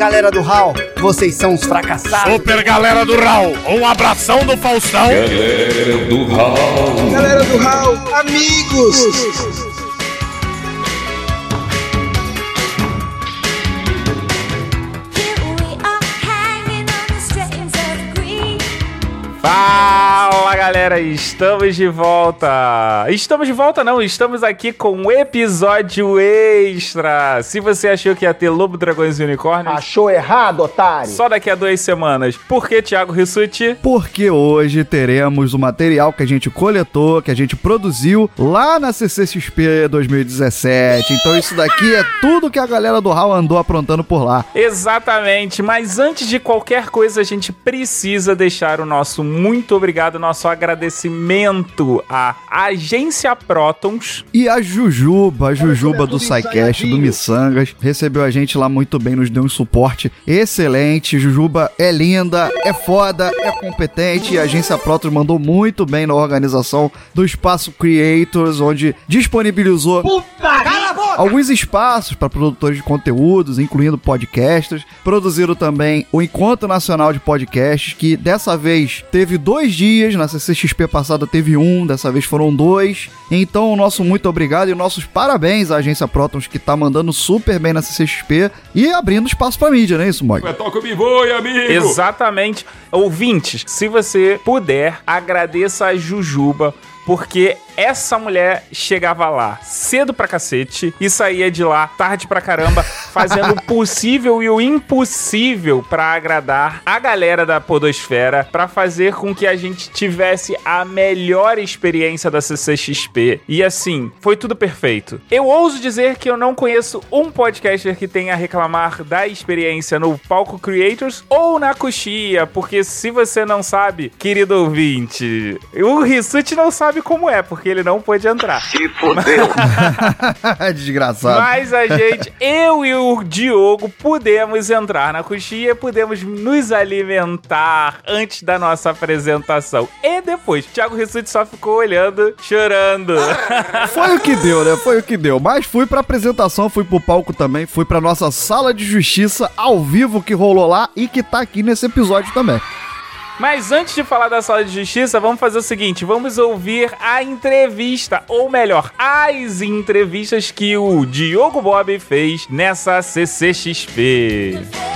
Galera do Hall, vocês são os fracassados. Super galera do Raul, um abração do Faustão. Galera do Hall. Galera do Hall, amigos! Here we are hanging on the strings of green. Fala galera, estamos de volta! Estamos de volta não, estamos aqui com um episódio extra! Se você achou que ia ter Lobo, Dragões e Unicórnios, Achou errado, otário? só daqui a duas semanas. Por que, Thiago Rissuti? Porque hoje teremos o material que a gente coletou, que a gente produziu lá na CCXP 2017. Então isso daqui é tudo que a galera do HAL andou aprontando por lá. Exatamente, mas antes de qualquer coisa, a gente precisa deixar o nosso muito obrigado, nosso agradecimento à Agência Protons. E a Jujuba, a Jujuba do SciCast, do Missangas, recebeu a gente lá muito bem, nos deu um suporte excelente. Jujuba é linda, é foda, é competente. E a Agência Protons mandou muito bem na organização do Espaço Creators, onde disponibilizou alguns espaços para produtores de conteúdos, incluindo podcasters. Produziram também o Encontro Nacional de Podcasts, que dessa vez teve dois dias, na CCXP passada teve um, dessa vez foram dois. Então, o nosso muito obrigado e nossos parabéns à agência Protons, que tá mandando super bem na CCXP e abrindo espaço pra mídia, não é isso, Mog? Toca o bivoi, amigo. Exatamente. Ouvintes, se você puder, agradeça a Jujuba. Porque essa mulher chegava lá cedo pra cacete e saía de lá tarde pra caramba, fazendo o possível e o impossível pra agradar a galera da Podosfera, pra fazer com que a gente tivesse a melhor experiência da CCXP. E assim, foi tudo perfeito. Eu ouso dizer que eu não conheço um podcaster que tenha a reclamar da experiência no Palco Creators ou na Coxia, porque se você não sabe, querido ouvinte, o Rissuti não sabe como é, porque ele não pôde entrar. Desgraçado. Mas a gente, eu e o Diogo, pudemos entrar na coxinha, pudemos nos alimentar antes da nossa apresentação. E depois, Thiago Rissuti só ficou olhando, chorando. Foi o que deu, né? Foi o que deu. Mas fui pra apresentação, fui pro palco também, fui pra nossa sala de justiça ao vivo que rolou lá e que tá aqui nesse episódio também. Mas antes de falar da sala de justiça, vamos fazer o seguinte: vamos ouvir a entrevista, ou melhor, as entrevistas que o Diogo Bob fez nessa CCXP.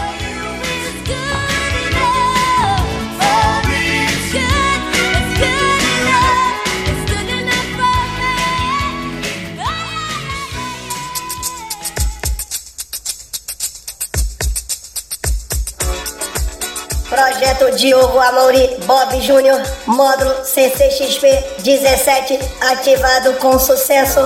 Diogo Amaury Bob Júnior, módulo CCXP 17, ativado com sucesso.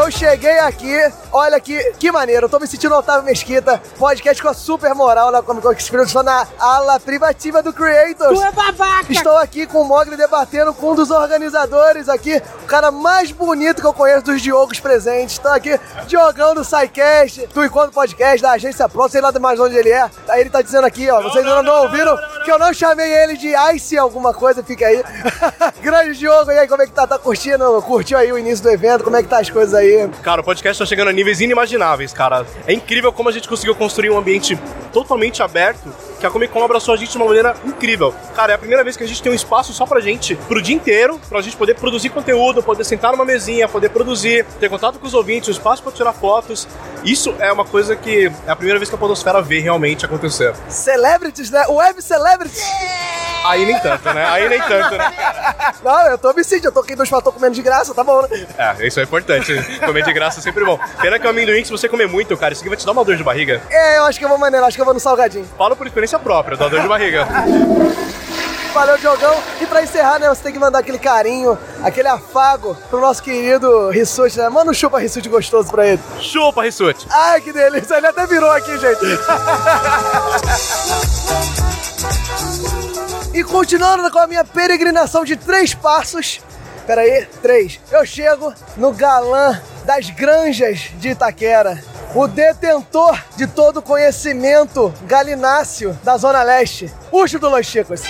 Eu cheguei aqui, olha que, que maneiro, eu tô me sentindo Otávio Mesquita, podcast com a super moral na Comic Con Experience, estou na ala privativa do Creators. Tu é babaca! Estou aqui com o Mogli debatendo com um dos organizadores aqui, o cara mais bonito que eu conheço dos Diogos presentes. Estou aqui, Diogão do SciCast, do Encontro Podcast, da Agência Pro, sei lá mais onde ele é. Aí ele tá dizendo aqui, ó, vocês ainda não ouviram que eu não chamei ele de Ice alguma coisa, fica aí. Grande Diogo, e aí, como é que tá? Tá curtindo? Curtiu aí o início do evento? Como é que tá as coisas aí? Cara, o podcast tá chegando a níveis inimagináveis, cara. É incrível como a gente conseguiu construir um ambiente totalmente aberto que a Comic Con abraçou a gente de uma maneira incrível. Cara, é a primeira vez que a gente tem um espaço só pra gente, pro dia inteiro, pra gente poder produzir conteúdo, poder sentar numa mesinha, poder produzir, ter contato com os ouvintes, um espaço pra tirar fotos. Isso é uma coisa que é a primeira vez que a Podosfera vê realmente acontecer. Celebrities, né? Web Celebrities. Aí nem tanto, né? Aí nem tanto, né? Não, eu tô homicídio, eu tô aqui dois tô comendo de graça, tá bom, né? É, isso é importante. Comer de graça é sempre bom. Pena que o amendoim, se você comer muito, cara, isso aqui vai te dar uma dor de barriga. É, eu acho que eu vou maneiro, acho que eu vou no salgadinho. Falo por experiência própria, dá dor de barriga. Valeu, Diogão. E pra encerrar, né, você tem que mandar aquele carinho, aquele afago pro nosso querido Rissuti, né? Manda um chupa Rissuti gostoso pra ele. Chupa, Rissuti. Ai, que delícia. Ele até virou aqui, gente. e continuando com a minha peregrinação de três passos. Pera aí, três. Eu chego no galã das granjas de Itaquera. O detentor de todo o conhecimento galináceo da Zona Leste. Ucho do Los Chicos.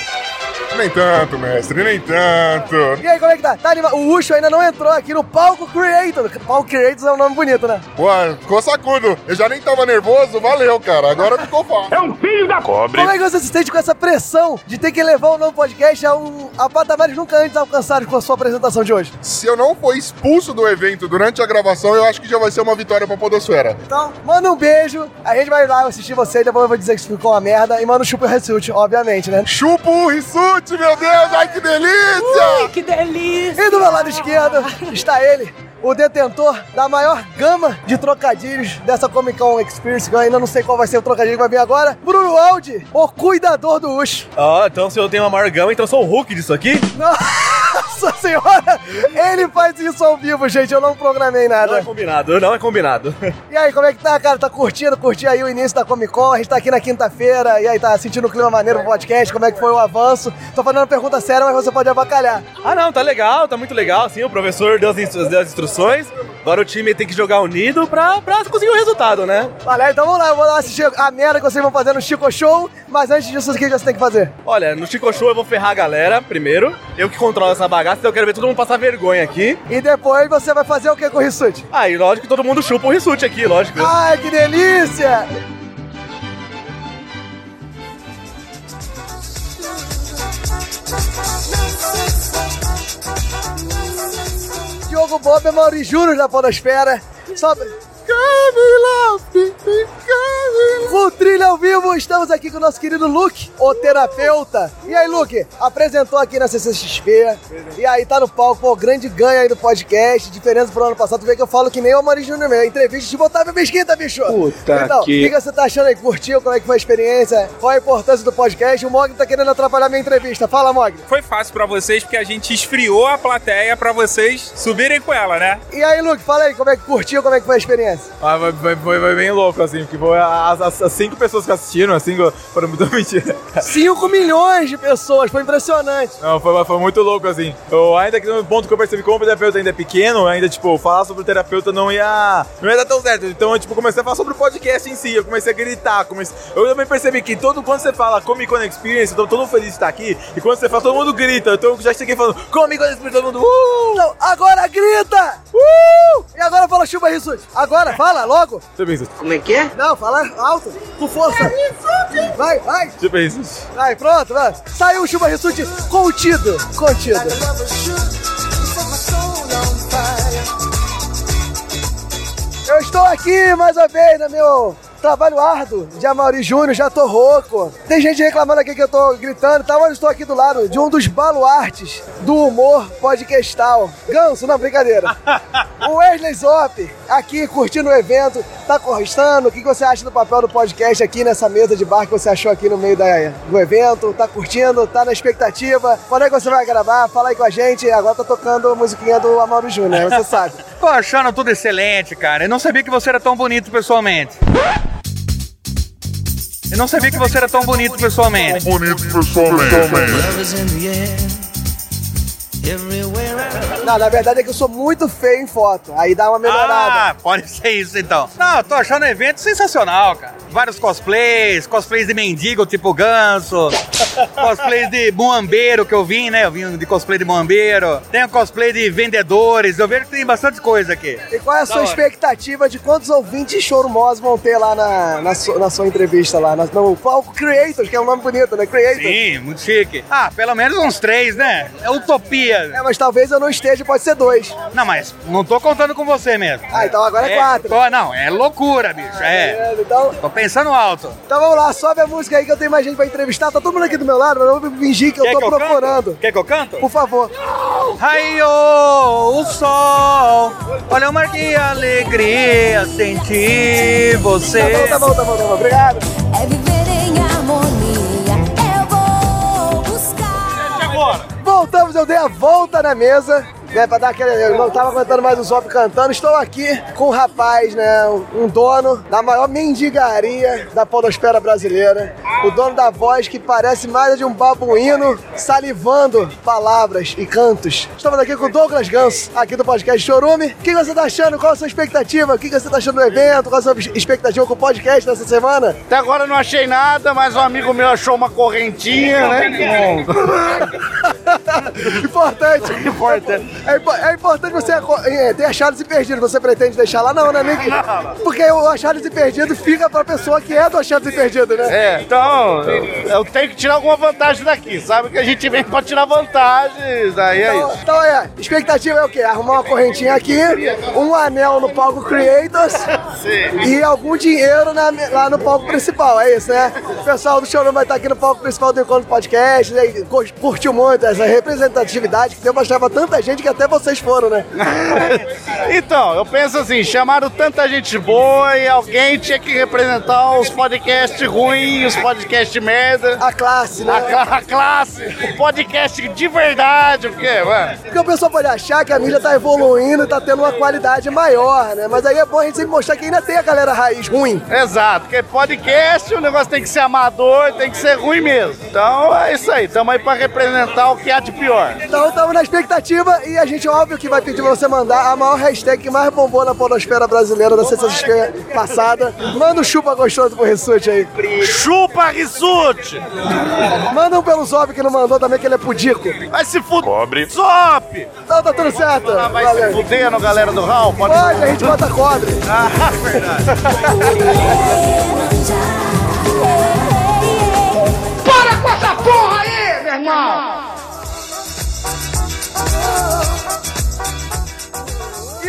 Nem tanto, mestre, nem tanto. E aí, como é que tá? Tá anima... O Ucho ainda não entrou aqui no Palco Creator. Palco Creators é um nome bonito, né? Pô, ficou sacudo. Eu já nem tava nervoso, valeu, cara. Agora ficou fácil. É um filho da cobre. Como é que você se sente com essa pressão de ter que levar o novo podcast a, um, a patamares nunca antes alcançados com a sua apresentação de hoje? Se eu não for expulso do evento durante a gravação, eu acho que já vai ser uma vitória pra Podosfera. Então, manda um beijo. A gente vai lá assistir você. Depois eu vou dizer que ficou uma merda. E manda um chupa Result, obviamente, né? Chupa o Rissuti, meu Deus! Ai, que delícia! Que delícia! E do meu lado esquerdo está ele, o detentor da maior gama de trocadilhos dessa Comic Con Experience, que eu ainda não sei qual vai ser o trocadilho que vai vir agora. Bruno Aldi, o cuidador do Ucho. Ó, então se eu tenho uma maior gama, então eu sou o Hulk disso aqui? Nossa senhora! Ele faz isso ao vivo, gente. Eu não programei Não é nada. combinado, não é combinado. E aí, como é que tá, cara? Tá curtindo? Curtir aí o início da Comic Con? A gente tá aqui na quinta-feira. E aí, tá sentindo o clima maneiro pro podcast? Como é que foi o avanço? Tô fazendo uma pergunta séria, mas você pode abacalhar. Ah, não, tá legal, tá muito legal, assim, o professor deu as, instru- deu as instruções, agora o time tem que jogar unido pra, pra conseguir o resultado, né? Valeu, então vamos lá. Eu vou lá assistir a merda que vocês vão fazer no Chico Show. Mas antes disso, o que você tem que fazer? Olha, no Chico Show eu vou ferrar a galera primeiro, eu que controlo essa bagaça, então eu quero ver todo mundo passar vergonha aqui. E depois você vai fazer o que com o Rissuti? Ah, e lógico que todo mundo chupa o Rissuti aqui, lógico. Ai, que delícia! Diogo Bob é Mauri Júnior da Podosfera. Sobe. Full trilha ao vivo, estamos aqui com o nosso querido Luke, o terapeuta. E aí, Luke, apresentou aqui na CCXP. E aí, tá no palco, pô, grande ganho aí do podcast. Diferença pro ano passado, tu vê que eu falo que nem o Mauri Júnior mesmo. Entrevista de Otávio Mesquita, bicho. Puta então, o que- que... que você tá achando aí? Curtiu? Como é que foi a experiência? Qual a importância do podcast? O Mogli tá querendo atrapalhar minha entrevista. Fala, Mogli. Foi fácil pra vocês porque a gente esfriou a plateia pra vocês subirem com ela, né? E aí, Luke, fala aí, como é que curtiu? Como é que foi a experiência? Ah, foi, foi, foi- bem louco, assim, porque foi as, as- as cinco pessoas que assistiram, as cinco foram muito mentira. 5 milhões de pessoas, foi impressionante. Não, foi, foi muito louco, assim. Eu, ainda que no ponto que eu percebi como o terapeuta ainda é pequeno, ainda, tipo, falar sobre o terapeuta não ia, não ia dar tão certo. Então, eu, tipo, comecei a falar sobre o podcast em si, eu comecei a gritar, comecei... Eu também percebi que todo, quando você fala Comic Con Experience, eu tô todo feliz de estar aqui, e quando você fala, todo mundo grita. Então, eu já cheguei falando Comic Con Experience, todo mundo, uh! Então, agora grita! Uh! E agora fala chupa Rissuti. Agora, fala, logo. Isso. Como é que é? Não, fala alto, com força. Vai, vai. Isso. Vai, pronto, vai. Saiu o chupa Rissuti contido, contido. Eu estou aqui mais uma vez no meu trabalho árduo de Amaury Júnior, já tô rouco. Tem gente reclamando aqui que eu tô gritando e tal, mas eu estou aqui do lado de um dos baluartes do humor podcastal. Ganso, não, brincadeira. O Wesley Zop, aqui curtindo o evento, tá gostando? O que você acha do papel do podcast aqui nessa mesa de bar que você achou aqui no meio da, do evento? Tá curtindo? Tá na expectativa? Quando é que você vai gravar? Fala aí com a gente. Agora tá tocando a musiquinha do Amaury Júnior, você sabe. Tô achando tudo excelente, cara. Eu não sabia que você era tão bonito pessoalmente. Eu não sabia que você era tão bonito pessoalmente. Bonito pessoalmente. Não, na verdade é que eu sou muito feio em foto. Aí dá uma melhorada. Ah, pode ser isso então. Não, eu tô achando o evento sensacional, cara. Vários cosplays, cosplays de mendigo tipo ganso, cosplays de muambeiro que eu vim, né? Eu vim de cosplay de muambeiro. Tem o cosplay de vendedores, eu vejo que tem bastante coisa aqui. E qual é a Da sua hora. expectativa de quantos ouvintes choromosos vão ter lá na, na, su- na sua entrevista lá? na- no palco Creators, que é um nome bonito, né? Creators. Sim, muito chique. Ah, pelo menos uns três, né? É utopia. É, mas talvez eu não esteja, pode ser dois. Não, mas não tô contando com você mesmo. Ah, então agora é, quatro. tô- não, é loucura, bicho. É. Beleza, Então, Tô pensando alto. então vamos lá, sobe a música aí que eu tenho mais gente pra entrevistar. Tá todo mundo aqui do meu lado, mas eu vou fingir que eu Quer tô que eu procurando. canto? Quer que eu canto? Por favor. Raiou o sol, olha uma que alegria sentir você. Tá bom, tá bom, tá bom, tá bom. Obrigado. É viver em harmonia. Eu vou buscar. Voltamos, eu dei a volta na mesa né? Pra dar aquele. Eu não tava aguentando mais o Zop cantando. Estou aqui com um rapaz, né? Um dono da maior mendigaria da podosfera brasileira. O dono da voz que parece mais a de um babuíno salivando palavras e cantos. Estamos aqui com o Douglas Ganso, aqui do podcast Chorume. O que você tá achando? Qual a sua expectativa? O que você tá achando do evento? Qual a sua expectativa com o podcast dessa semana? Até agora eu não achei nada, mas um amigo meu achou uma correntinha, né? Importante. Importante. É, é importante você é, ter achados e perdidos. Você pretende deixar lá? Não, né? Que... Porque o achados e perdido fica pra pessoa que é do achados e perdido, né? É, então eu tenho que tirar alguma vantagem daqui, sabe? Que a gente vem pra tirar vantagens, aí é Então, isso. então é, expectativa é o quê? Arrumar uma correntinha aqui, um anel no palco Creators e algum dinheiro na- lá no palco principal, é isso, né? O pessoal do showroom vai estar aqui no palco principal do Encontro Podcast, né? Cur- curtiu muito essa representatividade que deu pra tanta gente que até vocês foram, né? Então, eu penso assim, chamaram tanta gente boa e alguém tinha que representar os podcasts ruins, os podcasts merda. A classe, né? A, a classe, o podcast de verdade, porque, mano. Porque o pessoal pode achar que a mídia tá evoluindo e tá tendo uma qualidade maior, né? Mas aí é bom a gente sempre mostrar que ainda tem a galera raiz ruim. Exato, porque podcast o negócio tem que ser amador, tem que ser ruim mesmo. Então é isso aí, estamos aí pra representar o que há de pior. Então estamos na expectativa e a gente, óbvio, que vai pedir pra você mandar a maior hashtag que mais bombou na podosfera brasileira da CCXP passada. Manda um chupa gostoso pro Rissuti aí. Chupa Rissuti! Manda um pelo Zop que não mandou também, que ele é pudico. Vai se fuder! Pobre. Zop! Então tá tudo certo. Vai Valeu. se fudendo, galera do Raul. Pode... Pode, a gente bota cobre. Ah, verdade. Para com essa porra aí, meu irmão!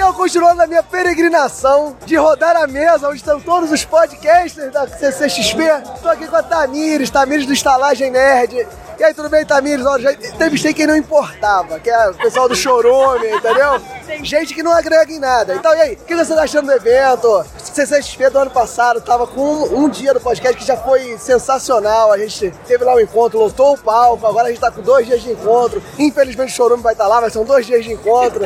Eu continuando na minha peregrinação de rodar a mesa onde estão todos os podcasters da CCXP. Tô aqui com a Tamires, Tamires do Estalagem Nerd. E aí, tudo bem, Tamires? Olha, já entrevistei quem não importava, que é o pessoal do Chorume, entendeu? Gente que não agrega em nada. Então, e aí, o que você tá achando do evento? CCXP do ano passado tava com um, um dia do podcast que já foi sensacional. A gente teve lá o encontro, lotou o palco, agora a gente tá com dois dias de encontro. Infelizmente o Chorume vai estar lá, mas são dois dias de encontro.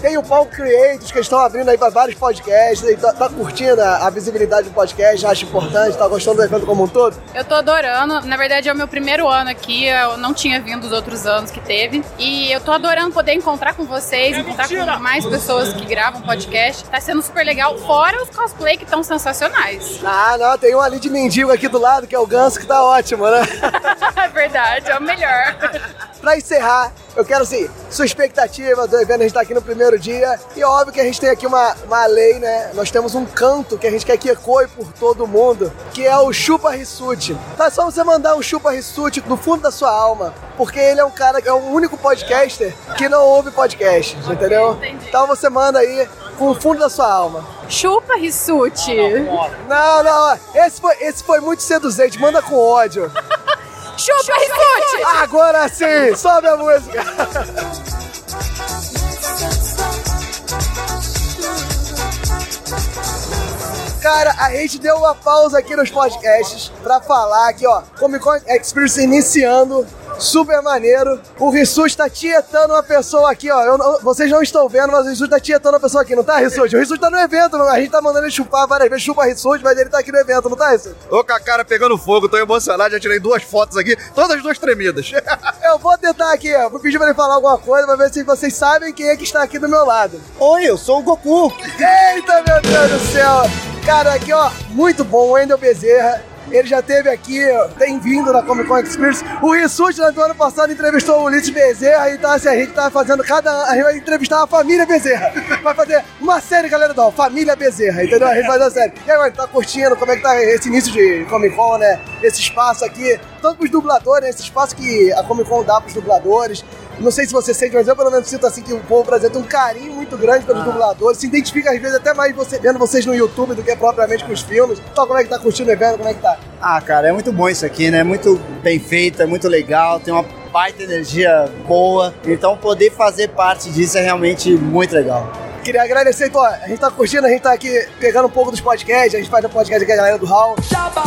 Tem o palco Creators que estão abrindo aí para vários podcasts. E tá, tá curtindo a, a visibilidade do podcast, acho importante, tá gostando do evento como um todo? Eu tô adorando. Na verdade, é o meu primeiro ano aqui. Eu não tinha vindo os outros anos que teve. E eu tô adorando poder encontrar com vocês, encontrar com mais pessoas que gravam podcast. Tá sendo super legal. Fora os cosplay que estão sensacionais. Ah, não, tem um ali de mendigo aqui do lado, que é o Ganso, que tá ótimo, né? É verdade, é o melhor. pra encerrar, eu quero assim, sua expectativa do evento, a gente tá aqui no primeiro dia, e óbvio que a gente tem aqui uma, uma lei, né? Nós temos um canto que a gente quer que ecoe por todo mundo, que é o Chupa Rissuti. Tá só você mandar um Chupa Rissuti do fundo da sua alma, porque ele é um cara, é o único podcaster que não ouve podcast, entendeu? Então você manda aí com o fundo da sua alma. Chupa Rissuti. Não, não, esse foi, esse foi muito seduzente, manda com ódio. Chupa Rissuti! Agora sim, sobe a música. Cara, a gente deu uma pausa aqui nos podcasts pra falar aqui, ó. Comic Con Experience iniciando. Super maneiro. O Rissuti tá tietando uma pessoa aqui, ó. Eu vocês não estão vendo, mas o Rissuti tá tietando uma pessoa aqui, não tá, Rissuti? O Rissuti tá no evento, a gente tá mandando ele chupar várias vezes, chupa Rissuti, mas ele tá aqui no evento, não tá, Rissuti? Ô, com a cara pegando fogo, tô emocionado, já tirei duas fotos aqui, todas as duas tremidas. Eu vou tentar aqui, ó. Vou pedir pra ele falar alguma coisa pra ver se vocês sabem quem é que está aqui do meu lado. Oi, eu sou o Goku. Eita, meu Deus do céu! Cara, aqui, ó, muito bom, o Wendel Bezerra. Ele já teve aqui, tem vindo na Comic Con Experience. O Rissuti, né, do ano passado, entrevistou o Ulisses Bezerra. Então, assim, a gente tá fazendo cada a gente vai entrevistar a família Bezerra. Vai fazer uma série, galera, não, Família Bezerra, entendeu? A gente fazer uma série. E agora, tá curtindo como é que tá esse início de Comic Con, né? Esse espaço aqui, tanto pros dubladores, né, esse espaço que a Comic Con dá pros dubladores. Não sei se você sente, mas eu pelo menos sinto assim que o povo brasileiro tem um carinho muito grande pelos dubladores. Se identifica às vezes até mais você, vendo vocês no YouTube do que propriamente com os filmes. Então, como é que tá curtindo o evento? Como é que tá? Ah, cara, é muito bom isso aqui, né? Muito bem feito, é muito legal, tem uma baita energia boa. Então, poder fazer parte disso é realmente muito legal. Queria agradecer, então, a gente tá curtindo, a gente tá aqui pegando um pouco dos podcasts, a gente faz um podcast aqui, a galera do Hall.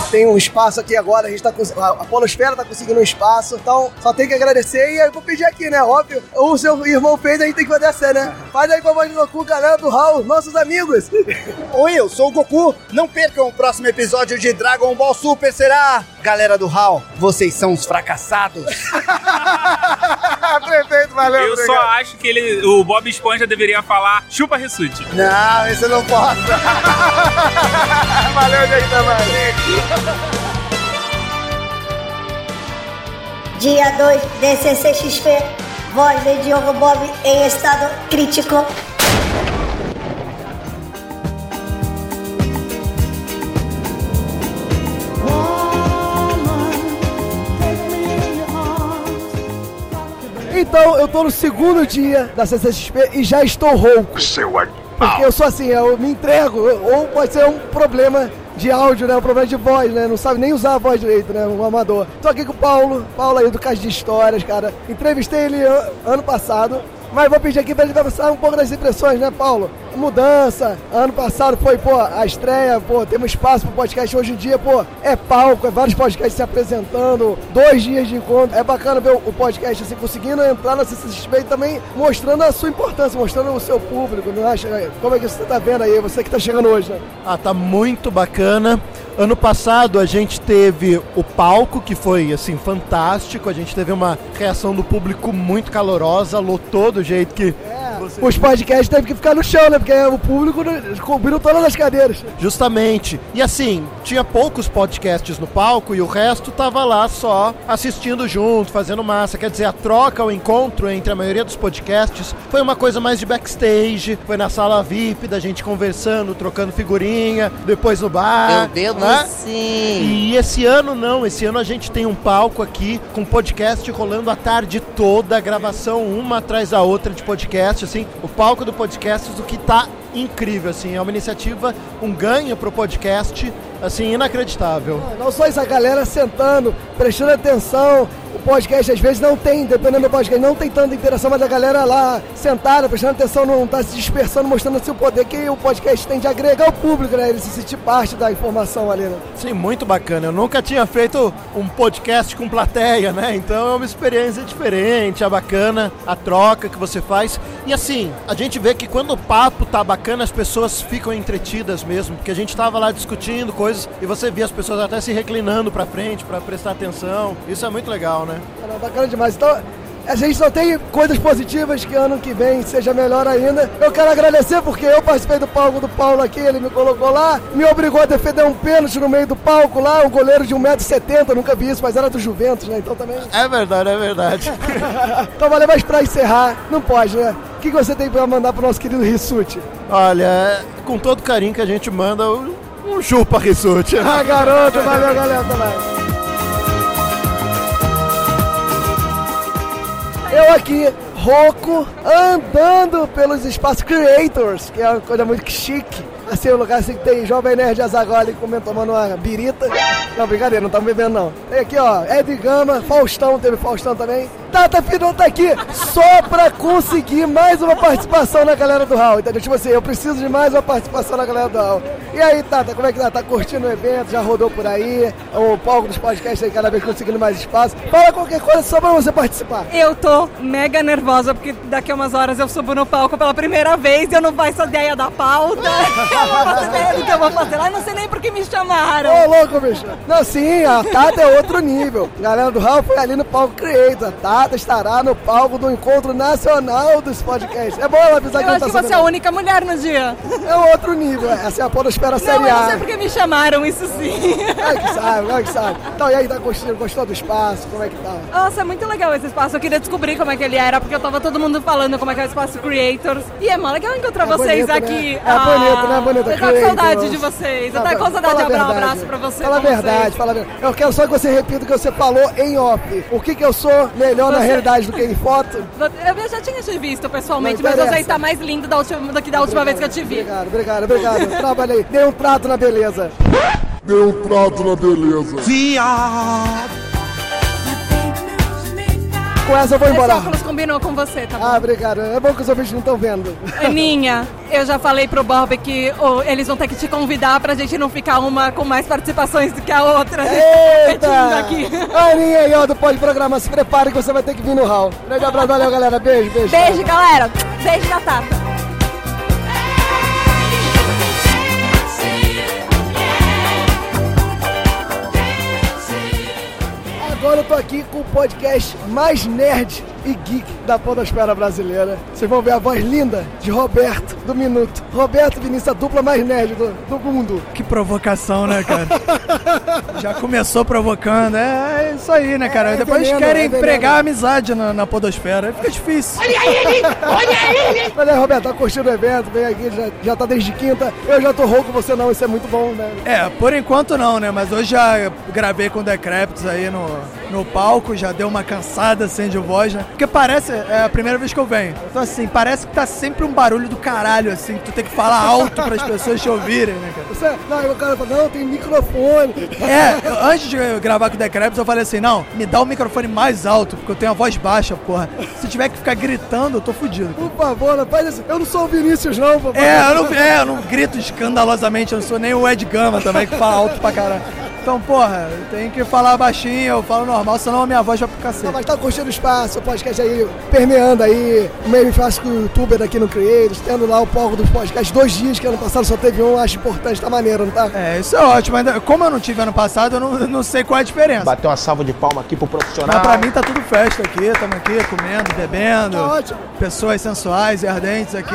Tem um espaço aqui agora, a gente tá cons- a, a Polosfera tá conseguindo um espaço, então só tem que agradecer e eu vou pedir aqui, né? Óbvio, o seu irmão fez, a gente tem que fazer a cena, né? Faz aí com a voz do Goku, galera do Hall, nossos amigos. Oi, eu sou o Goku. Não percam o próximo episódio de Dragon Ball Super será. Galera do HAL, vocês são os fracassados. Perfeito, valeu. Eu só acho que ele, o Bob Esponja deveria falar chupa Rissuti. Não, esse eu não posso. valeu, gente, valeu. Dia 2, DCCXP, voz de Diogo Bob em estado crítico. Então, eu tô no segundo dia da CCXP e já estou rouco. Seu Porque eu sou assim, eu me entrego, ou pode ser um problema de áudio, né? Um problema de voz, né? Não sabe nem usar a voz direito, né? Um amador. Tô aqui com o Paulo, Paulo aí do Caixa de Histórias, cara. Entrevistei ele an- ano passado, mas vou pedir aqui pra ele conversar um pouco das impressões, né, Paulo? Mudança. Ano passado foi, pô, a estreia, pô, temos espaço pro podcast. Hoje em dia, pô, é palco, é vários podcasts se apresentando, dois dias de encontro. É bacana ver o o podcast assim, conseguindo entrar na CCXP e também mostrando a sua importância, mostrando o seu público, não acha? Como é que você tá vendo aí, você que tá chegando hoje, né? Ah, tá muito bacana. Ano passado a gente teve o palco, que foi assim fantástico. A gente teve uma reação do público muito calorosa, lotou do jeito que. Os podcasts teve que ficar no chão, né? Porque o público cobriu todas as cadeiras. Justamente. E assim, tinha poucos podcasts no palco e o resto tava lá só assistindo junto, fazendo massa. Quer dizer, a troca, o encontro entre a maioria dos podcasts foi uma coisa mais de backstage, foi na sala VIP, da gente conversando, trocando figurinha, depois no bar. Eu bebo né? sim. E esse ano não, esse ano a gente tem um palco aqui com podcast rolando a tarde toda, gravação uma atrás da outra de podcast, assim, o palco do podcast, o que tá incrível, assim, é uma iniciativa, um ganho pro podcast, assim, inacreditável. Não só isso, a galera sentando, prestando atenção. O podcast às vezes não tem, dependendo do podcast, não tem tanta interação, mas a galera lá sentada, prestando atenção, não tá se dispersando, mostrando assim o poder que o podcast tem de agregar o público, né? Ele se sentir parte da informação ali, né? Sim, muito bacana. Eu nunca tinha feito um podcast com plateia, né? Então é uma experiência diferente, é bacana a troca que você faz. E assim, a gente vê que quando o papo tá bacana, as pessoas ficam entretidas mesmo, porque a gente tava lá discutindo coisas e você via as pessoas até se reclinando pra frente pra prestar atenção. Isso é muito legal, né? Cara, bacana demais. Então, a gente só tem coisas positivas que ano que vem seja melhor ainda. Eu quero agradecer porque eu participei do palco do Paulo aqui, ele me colocou lá, me obrigou a defender um pênalti no meio do palco lá, um goleiro de 1,70m, nunca vi isso, mas era do Juventus, né? Então também. É verdade, é verdade. então valeu, mas pra encerrar, não pode, né? O que você tem pra mandar pro nosso querido Rissuti? Olha, é com todo carinho que a gente manda um, um chupa Rissuti. Ah, garoto, valeu, galera, também. Eu aqui, rouco, andando pelos espaços Creators, que é uma coisa muito chique. Assim, um lugar assim que tem Jovem Nerd Azagoli comendo, tomando uma birita. Não, brincadeira, não estamos bebendo não. Tem aqui, ó, Ed Gama, Faustão, teve Faustão também. Tata Fidon tá aqui só pra conseguir mais uma participação na galera do Hall, entendeu? Tipo assim, eu preciso de mais uma participação na galera do Hall. E aí, Tata, como é que tá? Tá curtindo o evento? Já rodou por aí? O palco dos podcasts aí cada vez conseguindo mais espaço. Fala qualquer coisa só pra você participar. Eu tô mega nervosa porque daqui a umas horas eu subo no palco pela primeira vez e eu não faço ideia da pauta. eu não faço ideia do que eu vou fazer lá, eu não sei nem por que me chamaram. Ô, louco, bicho. Não, sim, a Tata é outro nível. A galera do Hall foi ali no palco Creator. A Tata estará no palco do Encontro Nacional dos Podcasts. É bom ela avisar Eu que não acho tá que você é a única mulher no dia. É outro nível, essa é a podosfera série eu não A. sei por que me chamaram, isso sim. Claro que sabe, claro que sabe. Então, e aí, tá gostando, gostou do espaço? Como é que tá? Nossa, é muito legal esse espaço. Eu queria descobrir como é que ele era, porque eu tava todo mundo falando como é que é o espaço Creators. E é mó legal encontrar É vocês bonito, né? aqui. É bonito, né? Bonito, Eu tô com saudade de vocês. Eu tô com saudade de abrir um abraço pra você. Fala a verdade, vocês. fala a verdade. Eu quero só que você repita o que você falou em off. O que que eu sou melhor na Você- realidade do que em foto? Eu já tinha te visto pessoalmente, mas você interessa. tá mais lindo da última, do que da última vez que eu te vi. Obrigado, obrigado, obrigado. Trabalhei. Dei um trato na beleza. Deu um trato na beleza. Viado. Com essa eu vou embora. Esse óculos combinou com você, tá bom? Ah, obrigado. É bom que os ouvintes não estão vendo. Aninha, eu já falei pro Bob que ô, eles vão ter que te convidar pra gente não ficar uma com mais participações do que a outra. Eita! Competindo aqui. Aninha ó, do Pode Programa, se prepare que você vai ter que vir no hall. Grande abraço, valeu, galera. Beijo, beijo. Beijo, galera. Beijo da Tata. Agora eu tô aqui com o podcast mais nerd e geek da podosfera brasileira. Vocês vão ver a voz linda de Roberto, do Minuto. Roberto Vinícius, a dupla mais nerd do, do mundo. Que provocação, né, cara? Já começou provocando. É, é isso aí, né, cara? É, é Depois veneno, querem é pregar amizade na, na podosfera. Fica difícil. Olha aí, Roberto, tá curtindo o evento, vem aqui, já, já tá desde quinta. Eu já tô rouco, você não, isso é muito bom, né? É, por enquanto não, né? Mas hoje já gravei com o Decreptus aí no, no palco, já deu uma cansada assim de voz, né? Porque parece, é a primeira vez que eu venho. Então assim, parece que tá sempre um barulho do caralho, assim, que tu tem que falar alto para as pessoas te ouvirem, né, cara? Você, não, o cara fala, não, tem microfone. É, eu- antes de gravar com o Decreptus, eu falei assim, não, me dá o microfone mais alto, porque eu tenho a voz baixa, porra. Se tiver que ficar gritando, eu tô fudido. Por favor, não faz isso. Eu não sou o Vinícius, não, papai. É, eu não, é, eu não grito escandalosamente, eu não sou nem o Ed Gama também, que fala alto pra caralho. Então, porra, tem que falar baixinho, eu falo normal, senão a minha voz vai pro cacete. Não, mas tá curtindo o espaço, o podcast aí, permeando aí, o meio fácil com o youtuber aqui no Creators, tendo lá o palco dos podcasts, dois dias, que ano passado só teve um, acho importante, tá maneiro, não tá? É, isso é ótimo, ainda, como eu não tive ano passado, eu não, não sei qual é a diferença. Bater uma salva de palma aqui pro profissional. Mas pra mim tá tudo festa aqui, estamos aqui comendo, bebendo. Tá ótimo. Pessoas sensuais e ardentes aqui,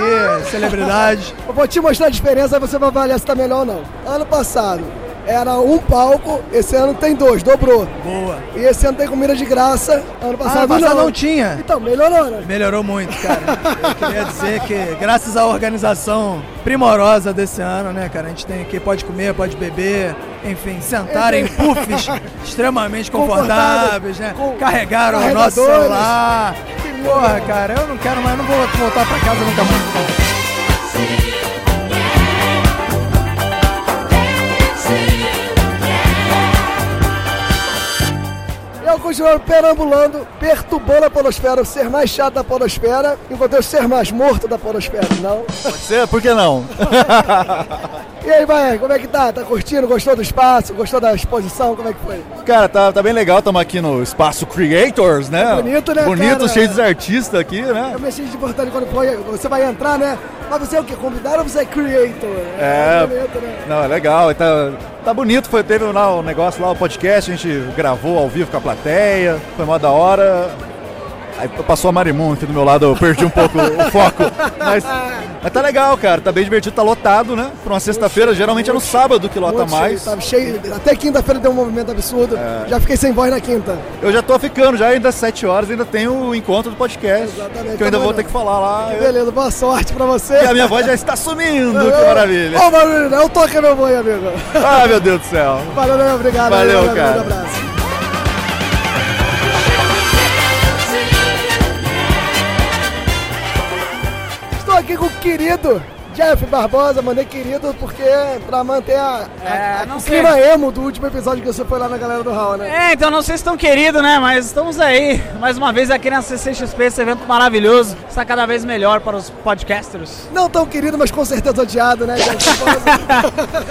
celebridades. Eu vou te mostrar a diferença, aí você vai avaliar se tá melhor ou não. Ano passado era um palco, esse ano tem dois, dobrou. Boa. E esse ano tem comida de graça, ano passado, ano passado não tinha. Então, melhorou, né? Melhorou muito, cara. Eu queria dizer que, graças à organização primorosa desse ano, né, cara, a gente tem aqui, pode comer, pode beber, enfim, sentar em puffs extremamente confortáveis, né? Carregaram o nosso celular. Porra, cara, eu não quero mais, não vou voltar pra casa nunca mais. Eu continuo perambulando, perturbando a polosfera, o ser mais chato da polosfera, enquanto eu ser mais morto da polosfera, não? Pode ser? Por que não? E aí, vai, como é que tá? Tá curtindo? Gostou do espaço? Gostou da exposição? Como é que foi? Cara, tá, tá bem legal, estamos aqui no Espaço Creators, né? Tá bonito, né, Bonito, cara? cheio de artistas aqui, né? Eu me de importante quando foi, você vai entrar, né? Mas você é o quê? Convidado ou você é creator? É. bonito, né? Não, é legal, tá, tá bonito, foi, teve lá o negócio lá, o podcast, a gente gravou ao vivo com a plateia, foi mó da hora. Aí passou a Marimun aqui do meu lado, eu perdi um pouco o foco. Mas, mas tá legal, cara, tá bem divertido, tá lotado, né? Pra uma sexta-feira, geralmente é no sábado que lota Muito mais. Cheio, tava cheio. Até quinta-feira deu um movimento absurdo. É. Já fiquei sem voz na quinta. Eu já tô ficando, já ainda às 7 horas ainda tem o encontro do podcast. Exatamente. Que eu ainda Tá vou ter que falar lá. Que beleza, boa sorte pra você. E a minha voz já está sumindo, que maravilha. Ô, Maravilha, eu toco meu boi, amigo. Ah, meu Deus do céu. Valeu, meu, obrigado. Valeu, meu, cara. Um abraço. Querido Jeff Barbosa, mandei querido porque pra manter a, a- É, a- não o sei. clima emo do último episódio que você foi lá na galera do Hall, né? É, então não sei se estão queridos, né? Mas estamos aí, mais uma vez aqui na CCXP, esse evento maravilhoso. Está cada vez melhor para os podcasters. Não tão querido, mas com certeza odiado, né, Jeff Barbosa?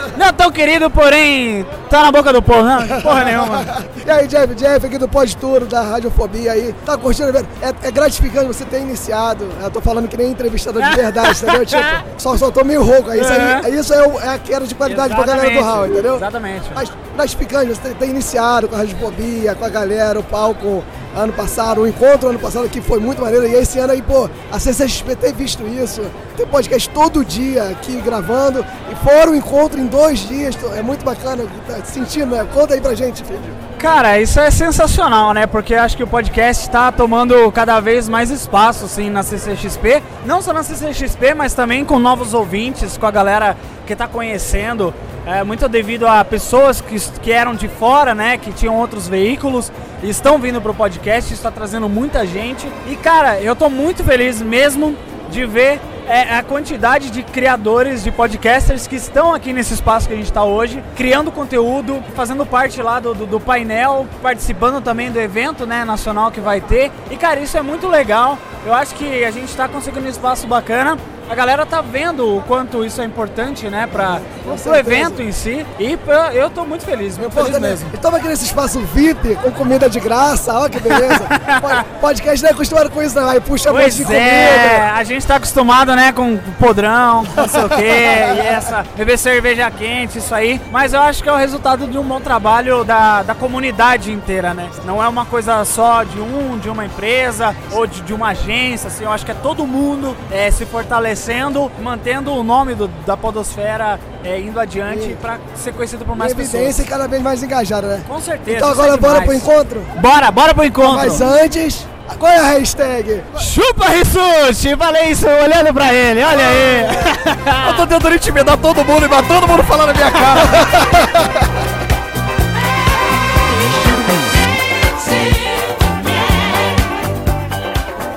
Não tão querido, porém, tá na boca do povo, né? Porra nenhuma. E aí, Jeff, Jeff aqui do Pod Tour, da Radiofobia aí. Tá curtindo? É, é gratificante você ter iniciado. Eu tô falando que nem entrevistador de verdade, entendeu? Tipo, só, só tô meio rouco. Isso, aí, isso é, o- é a queda de qualidade pra galera do Exatamente, Hall, entendeu? Exatamente. Mas gratificante você ter, ter iniciado com a Radiofobia, com a galera, o palco ano passado, o encontro ano passado que foi muito maneiro. E esse ano aí, pô, a CCXP ter visto isso, ter podcast todo dia aqui gravando, e fora o encontro em dois dias, é muito bacana, tá sentindo, né? Conta aí pra gente, filho. Cara, isso é sensacional, né? Porque acho que o podcast está tomando cada vez mais espaço, assim, na CCXP. Não só na CCXP, mas também com novos ouvintes, com a galera que está conhecendo. É, muito devido a pessoas que, que eram de fora, né? Que tinham outros veículos estão vindo pro podcast. Está trazendo muita gente. E, cara, eu tô muito feliz mesmo de ver é a quantidade de criadores, de podcasters que estão aqui nesse espaço que a gente está hoje, criando conteúdo, fazendo parte lá do, do, do painel, participando também do evento né, nacional que vai ter. E, cara, isso é muito legal. Eu acho que a gente está conseguindo um espaço bacana. A galera tá vendo o quanto isso é importante, né, para o evento em si. E pô, eu tô muito feliz, muito feliz mesmo. Estamos aqui nesse espaço VIP, com comida de graça, olha que beleza. Po- Podcast não é acostumado com isso, não. Aí puxa a Pois de é, comida. a gente tá acostumado, né, com podrão, com não sei o quê, e essa, beber cerveja quente, isso aí. Mas eu acho que é o resultado de um bom trabalho da, da comunidade inteira, né? Não é uma coisa só de um, de uma empresa ou de, de uma agência, assim. Eu acho que é todo mundo é, se fortalecendo, mantendo o nome do- da podosfera é, indo adiante pra ser conhecido por mais Em pessoas. evidência e cada vez mais engajada, né? Com certeza. Então agora bora pro encontro? Bora, bora pro encontro. Mas antes, qual é a hashtag? Chupa Rissuti! Falei isso olhando pra ele, olha aí! Eu tô tentando intimidar todo mundo e todo mundo falando na minha cara.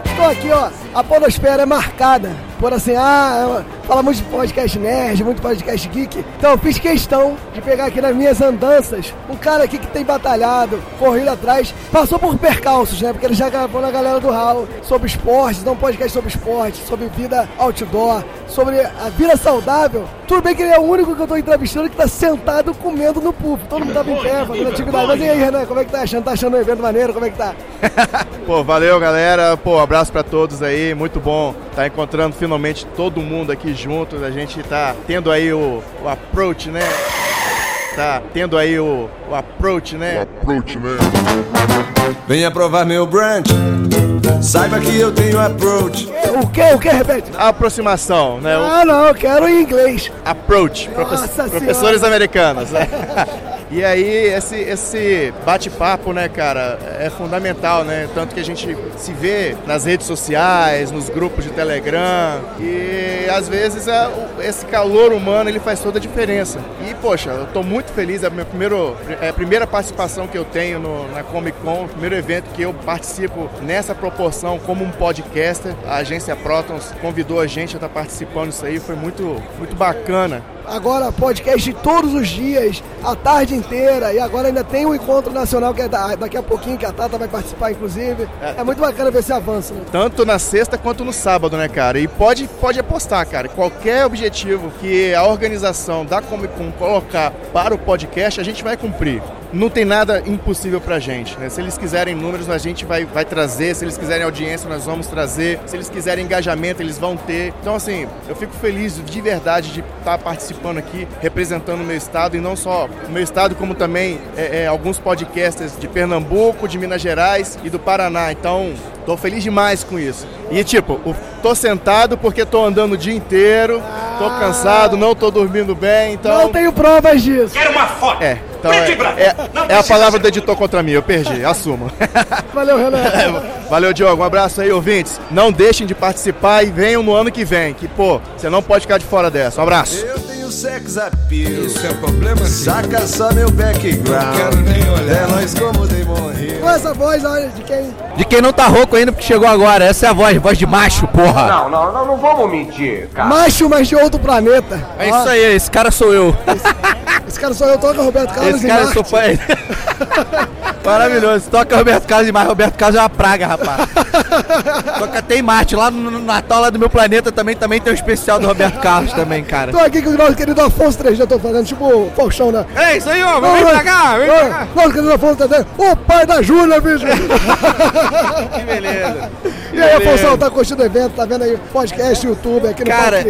Estou aqui, ó. A podosfera é marcada por assim, ah, fala muito de podcast nerd, muito podcast geek. Então fiz questão de pegar aqui nas minhas andanças um cara aqui que tem batalhado, corrido atrás, passou por percalços, né? Porque ele já gravou na galera do Hall sobre esportes, então um podcast sobre esporte, sobre vida outdoor, sobre a vida saudável. Tudo bem que ele é o único que eu tô entrevistando que tá sentado comendo no puff. Todo mundo tava em pé, fazendo atividade. Mas e aí, Renan, como é que tá achando? Tá achando o evento maneiro? Como é que tá? Pô, valeu galera. Pô, abraço pra todos aí. Muito bom estar encontrando finalmente todo mundo aqui junto. A gente tá tendo aí o, o approach, né? Tá tendo aí o, o approach, né? approach, né? Venha provar meu brunch. Saiba que eu tenho approach. O que? O que? Repete. A aproximação, né? O Ah, não, eu quero em inglês. approach. profe- Nossa professores Senhora. americanos, né? E aí, esse, esse bate-papo, né, cara, é fundamental, né? Tanto que a gente se vê nas redes sociais, nos grupos de Telegram, e às vezes é esse calor humano ele faz toda a diferença. E, poxa, eu tô muito feliz, é a minha primeiro, é a primeira participação que eu tenho no- na Comic Con, o primeiro evento que eu participo nessa proporção como um podcaster. A agência Protons convidou a gente a estar participando disso aí, foi muito, muito bacana. Agora podcast todos os dias, a tarde inteira. E agora ainda tem o encontro nacional que é da- daqui a pouquinho, que a Tata vai participar, inclusive. É, muito bacana ver esse avanço, né? Tanto na sexta quanto no sábado, né, cara? E pode, pode apostar, cara. Qualquer objetivo que a organização da Comic Con colocar para o podcast, a gente vai cumprir. Não tem nada impossível pra gente, né? Se eles quiserem números, a gente vai, vai trazer. Se eles quiserem audiência, nós vamos trazer. Se eles quiserem engajamento, eles vão ter. Então, assim, eu fico feliz de verdade de estar participando aqui, representando o meu estado, e não só o meu estado, como também é, é, alguns podcasters de Pernambuco, de Minas Gerais e do Paraná. Então, tô feliz demais com isso. E, tipo, tô sentado porque tô andando o dia inteiro, tô cansado, não tô dormindo bem, então... Não tenho provas disso. Quero uma foto! É, então é, é, é a palavra do editor contra mim, eu perdi, assumo. Valeu, Renan. Valeu, Diogo, um abraço aí, ouvintes. Não deixem de participar e venham no ano que vem, que, pô, você não pode ficar de fora dessa. Um abraço. Eu tenho sex appeal. Isso é problema, Saca só meu background. Não quero nem olhar. É nós como. Com essa voz, olha, de quem? De quem não tá rouco ainda porque chegou agora. Essa é a voz, voz de macho, porra. Não, não, não, não vamos mentir, cara. Macho, mas de outro planeta. É Ó, isso aí, esse cara sou eu. Esse cara sou eu, toca Roberto Carlos Esse e cara Marte. sou pai. Maravilhoso. Toca Roberto Carlos demais. Roberto Carlos é uma praga, rapaz. Toca tem Marte. Lá no Natal, lá do meu planeta, também, também tem um especial do Roberto Carlos também, cara. Tô aqui com o nosso querido Afonso 3D, eu tô fazendo tipo o Falchão, né? É isso aí, ó. Vem pra cá, vem pra cá. Nosso querido Afonso 3D, o pai da Júlia, bicho. Que beleza. E aí, Afonso, tá curtindo o evento, tá vendo aí podcast, YouTube, aqui no Cara.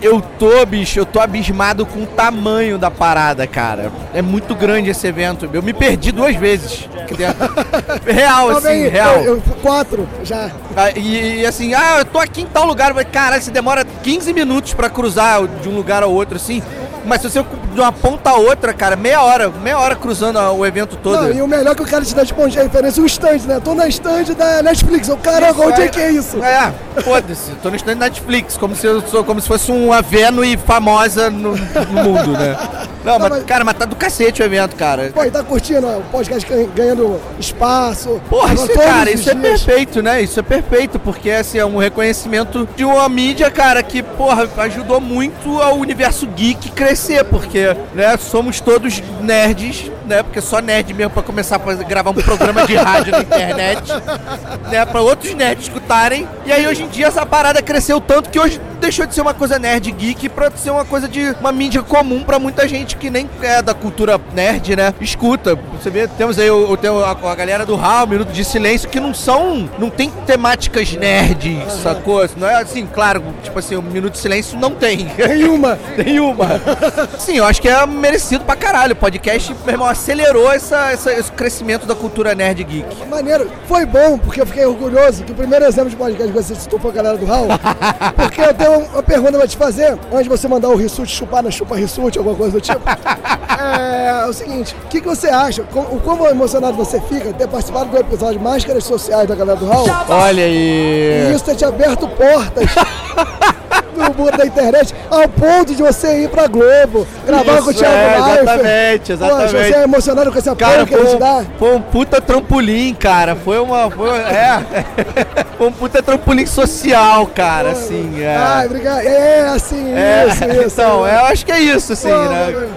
Eu tô, bicho, eu tô abismado com o tamanho da parada, cara. É muito grande esse evento. Eu me perdi duas vezes. Dentro. Real, assim, Também, real. Eu, eu, quatro, já. Ah, E, e assim, ah, eu tô aqui em tal lugar, mas caralho, você demora 15 minutos pra cruzar de um lugar ao outro, assim. Mas se você de uma ponta a outra, cara, meia hora, meia hora cruzando o evento todo. Não, e o melhor é que o cara te dá de ponto de referência, o stand, né? Tô na stand da Netflix. O cara, onde é que é isso? É, foda-se, tô no stand da Netflix, como se eu sou, como se fosse uma Venue famosa no, no mundo, né? Não, mas, cara, mas tá do cacete o evento, cara. Pô, e tá curtindo ó, o podcast ganha- ganhando espaço. Porra, Agora isso, cara, isso é dias. perfeito, né? Isso é perfeito, porque assim, é um reconhecimento de uma mídia, cara, que, porra, ajudou muito ao universo geek crescer, porque, né, somos todos nerds, né? Porque só nerd mesmo pra começar a gravar um programa de rádio na internet, né? Pra outros nerds escutarem. E aí, hoje em dia, essa parada cresceu tanto que hoje deixou de ser uma coisa nerd geek pra ser uma coisa de uma mídia comum pra muita gente que nem é da cultura nerd, né? Escuta. Você vê, temos aí o, o- a, a galera do HAL, Minuto de Silêncio, que não são. não tem temáticas nerds, sacou? Não é assim, claro, tipo assim, o Minuto de Silêncio não tem. Nenhuma. Nenhuma. Sim, eu acho que é merecido pra caralho. O podcast, meu irmão, acelerou essa, essa- esse crescimento da cultura nerd geek. Maneiro. Foi bom, porque eu fiquei orgulhoso que o primeiro exemplo de podcast que você citou foi a galera do Raul. Porque eu tenho uma pergunta pra te fazer, antes de você mandar o Rissuti chupar na chupa Rissuti, alguma coisa do tipo. É, o seguinte, o que, que você acha? Com- O quão emocionado você fica de ter participado do episódio Máscaras Sociais da galera do Raul? Olha aí. E isso ter te aberto portas no mundo da internet, ao ponto de você ir pra Globo, gravar Isso, com o Thiago é, Leifert. exatamente, exatamente. Poxa, você é emocionado com esse apoio Cara, que foi, dão? um, foi um puta trampolim, cara. Foi uma. Foi, é. foi um puta trampolim social, cara, assim. É. Ai, obrigado. É, assim, É, isso, isso. então, eu acho que é isso, assim, Pô, né?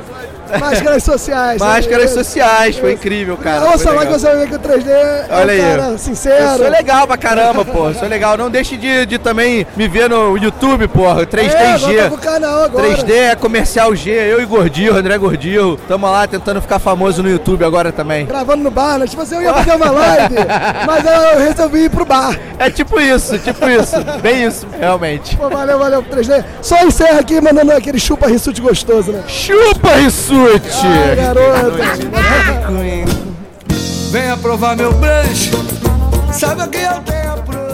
Máscaras sociais. Máscaras né? sociais, foi incrível, cara. Ouça legal. que você vai ver que o 3D é Olha um aí. cara sincero. Eu sou legal pra caramba, pô. Sou legal. Não deixe de, de também me ver no YouTube, porra. 3DG. É, o canal agora. 3D é comercial G, eu e Gordinho, André Gordinho. Tamo lá tentando ficar famoso no YouTube agora também. Gravando no bar, né? Tipo assim, eu ia fazer uma live, mas eu resolvi ir pro bar. É tipo isso, tipo isso. Bem isso, realmente. Pô, valeu, valeu pro 3D. Só encerra aqui mandando aquele chupa rissute gostoso, né? Chupa Rissuti! Ai, garoto. Venha provar meu brunch. Sabe o que eu tenho a brunch?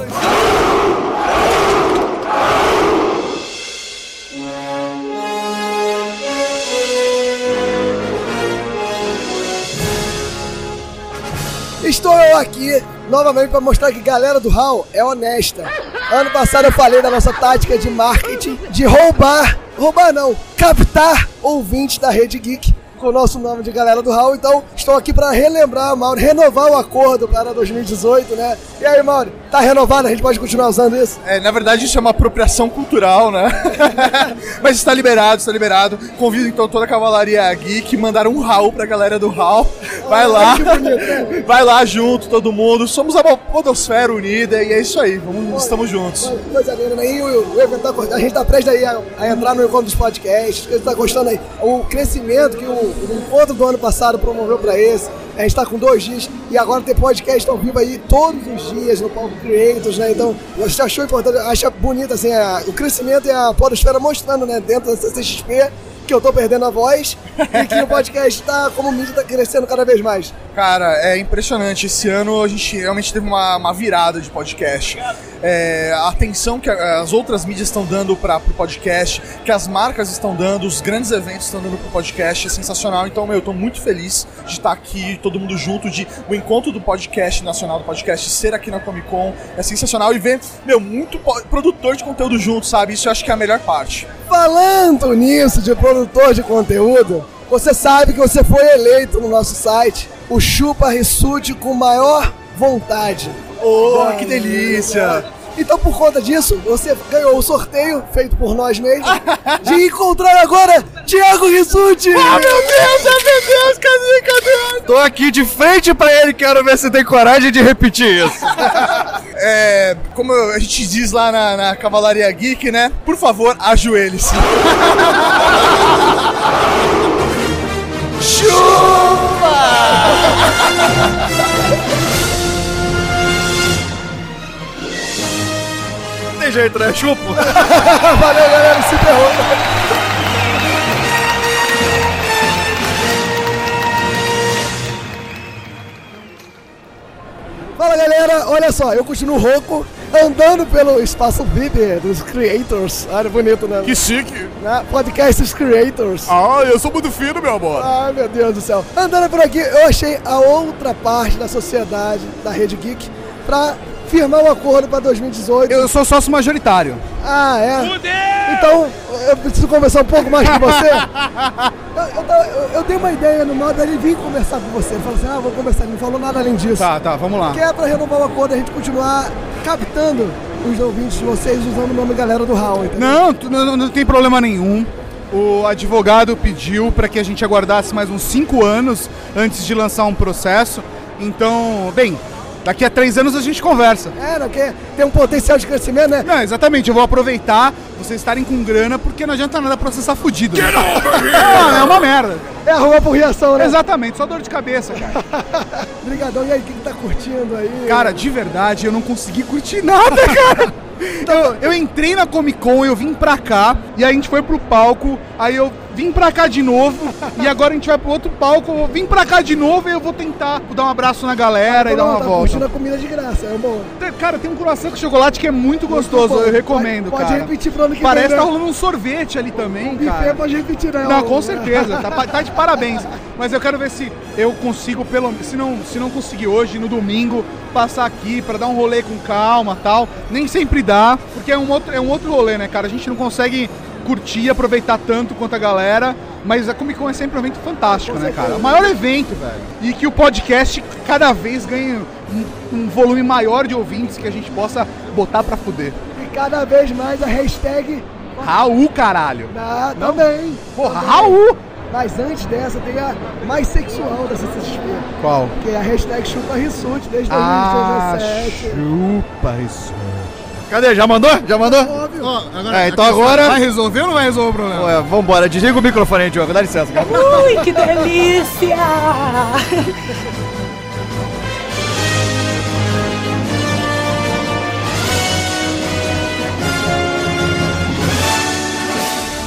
Estou eu aqui novamente para mostrar que a galera do HAL é honesta. Ano passado eu falei da nossa tática de marketing de roubar, roubar não, captar ouvintes da Rede Geek com o nosso nome de galera do HAL. Então estou aqui para relembrar, Mauro, renovar o acordo para 2018, né? E aí, Mauro, tá renovado? A gente pode continuar usando isso? É, na verdade, isso é uma apropriação cultural, né? Mas está liberado, está liberado. Convido então toda a Cavalaria Geek, mandaram um Raul pra galera do Raul. Vai lá, bonito, né? vai lá junto, todo mundo. Somos a Podosfera unida e é isso aí, vamos, estamos juntos. Coisa linda, né? E o, o evento tá, a gente tá prestes aí a, a entrar no encontro dos podcasts. A gente tá gostando aí. O crescimento que o, o encontro do ano passado promoveu pra esse. A gente tá com dois dias e agora tem podcast ao vivo aí todos os dias no palco Creators, né? Então, você achou importante, acha bonito assim, a- o crescimento e a podosfera mostrando, né, dentro da CCXP que eu tô perdendo a voz e que o podcast tá, como mídia, tá crescendo cada vez mais. Cara, é impressionante. Esse ano a gente realmente teve uma, uma virada de podcast. É, a atenção que as outras mídias estão dando para o podcast, que as marcas estão dando, os grandes eventos estão dando pro podcast é sensacional. Então, meu, eu tô muito feliz de estar aqui, todo mundo junto, de o encontro do podcast nacional do podcast ser aqui na Comic Con. É sensacional e ver, meu, muito produtor de conteúdo junto, sabe? Isso eu acho que é a melhor parte. Falando nisso de produtor de conteúdo, você sabe que você foi eleito no nosso site o Chupa Rissuti com maior vontade. Oh, que delícia! Então, por conta disso, você ganhou o sorteio feito por nós mesmos de encontrar agora Thiago Rissuti! Ah, meu Deus, ah, meu Deus, cadê, cadê? Tô aqui de frente pra ele, quero ver se tem coragem de repetir isso. É, como a gente diz lá na, na Cavalaria Geek, né? Por favor, ajoelhe-se. Não tem jeito, né? Chupo. Valeu, galera, se ferrou. Fala galera, olha só, eu continuo rouco, andando pelo espaço VIP dos creators. Olha, bonito, né? Que chique. Né? Podcasts creators. Ah, eu sou muito fino, meu amor. Ai, meu Deus do céu. Andando por aqui, eu achei a outra parte da sociedade da Rede Geek pra firmar um acordo pra 2018. Eu sou sócio majoritário. Ah, é? Então, eu preciso conversar um pouco mais com você. eu, eu, eu- eu dei uma ideia no modo ele vir conversar com você. Ele falou assim: ah, vou conversar. Ele não falou nada além disso. Tá, tá, vamos lá. Que é pra renovar o acordo, a gente continuar captando os ouvintes de vocês usando o nome galera do Hall, entendeu? Não, não, não tem problema nenhum. O advogado pediu para que a gente aguardasse mais uns cinco anos antes de lançar um processo. Então, bem, daqui a três anos a gente conversa. É, não quer? Tem um potencial de crescimento, né? Não, exatamente. Eu vou aproveitar vocês estarem com grana porque não adianta nada processar fudido. né? Não, é uma merda. É arrumar por reação, né? Exatamente, só dor de cabeça, cara. Obrigadão. E aí, o que, que tá curtindo aí? Cara, de verdade, eu não consegui curtir nada, cara. Eu, eu entrei na Comic Con, eu vim pra cá, e aí a gente foi pro palco, aí eu vim pra cá de novo, e agora a gente vai pro outro palco, eu vim pra cá de novo e eu vou tentar dar um abraço na galera e dar uma tá volta. curtindo a comida de graça, é bom. Cara, tem um croissant com chocolate que é muito gostoso, bom. eu recomendo, Pode- pode cara. repetir pro ano que Parece vem, que tá né? rolando um sorvete ali também, Buffet cara. pode repetir, né? Não, com certeza, tá, tá de parabéns. Mas eu quero ver se eu consigo, pelo se não, se não conseguir hoje, no domingo, passar aqui pra dar um rolê com calma tal. Nem sempre dá, porque é um outro, é um outro rolê, né, cara? A gente não consegue curtir, aproveitar tanto quanto a galera, mas a Comic Con é sempre um evento fantástico, né, cara? O maior evento, velho. E que o podcast cada vez ganhe um, um volume maior de ouvintes que a gente possa botar pra fuder. E cada vez mais a hashtag. Raul, caralho. Ah, também. Porra, Também. Raul! Mas antes dessa tem a mais sexual da CCXP. Qual? Que é a hashtag Chupa Rissuti desde Ah, 2017. chupa isso. Cadê? Já mandou? Já mandou? Óbvio. é, então agora. Vai resolver ou não vai resolver o problema? Ué, vambora, desliga o microfone aí, Diogo. Dá licença, cara. Ui, que delícia!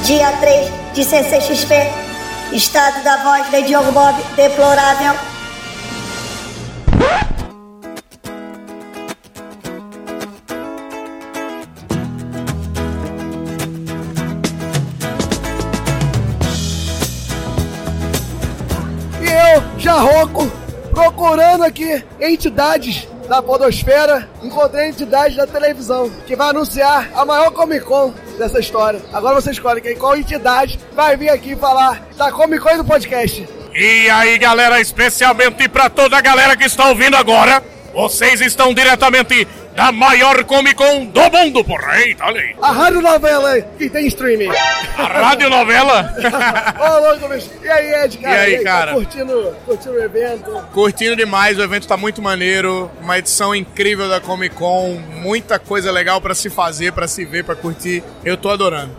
Dia 3 de CCXP. Estado da voz de Diogo Bob deplorável. Jarroco, procurando aqui entidades da podosfera, encontrei entidades da televisão que vai anunciar a maior Comic Con dessa história. Agora você escolhe quem, qual entidade vai vir aqui falar da Comic Con e do podcast. E aí, galera, especialmente pra toda a galera que está ouvindo agora, vocês estão diretamente da maior Comic Con do mundo, porra. Eita, olha aí. A rádio novela que tem streaming. A radionovela? Ô, louco, bicho. E aí, Ed, cara? E aí, cara? Tá curtindo, curtindo o evento? Curtindo demais, o evento tá muito maneiro, uma edição incrível da Comic Con, muita coisa legal pra se fazer, pra se ver, pra curtir. Eu tô adorando.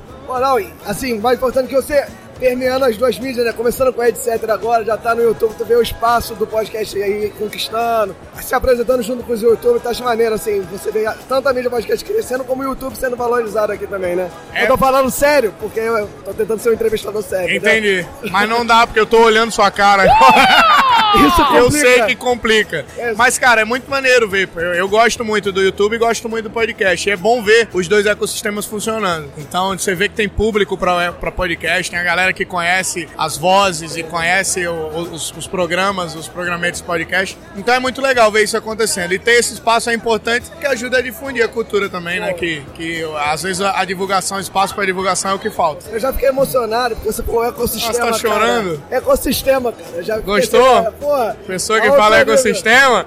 E, assim, mais importante que você permeando as duas mídias, né? Começando com a etc agora, já tá no YouTube, tu vê o espaço do podcast aí conquistando, se apresentando junto com os YouTube, tá de maneiro, assim, você vê tanto a mídia podcast crescendo como o YouTube sendo valorizado aqui também, né? Eu tô falando sério, porque eu tô tentando ser um entrevistador sério. Entendi. entendeu? Mas não dá, porque eu tô olhando sua cara. Isso Eu complica. sei que complica. Mas, cara, é muito maneiro ver. Eu, eu gosto muito do YouTube e gosto muito do podcast. E é bom ver os dois ecossistemas funcionando. Então, você vê que tem público pra, pra podcast, tem a galera que conhece as vozes e conhece o- os, os programas, os programetes podcast. Então é muito legal ver isso acontecendo. E ter esse espaço é importante porque ajuda a difundir a cultura também, né? Que, que às vezes a, a divulgação, espaço pra divulgação é o que falta. Eu já fiquei emocionado, porque você falou ecossistema. Você tá cara. chorando? Ecossistema, cara. Eu já Gostou? pensei, Porra, Pessoa que fala ecossistema.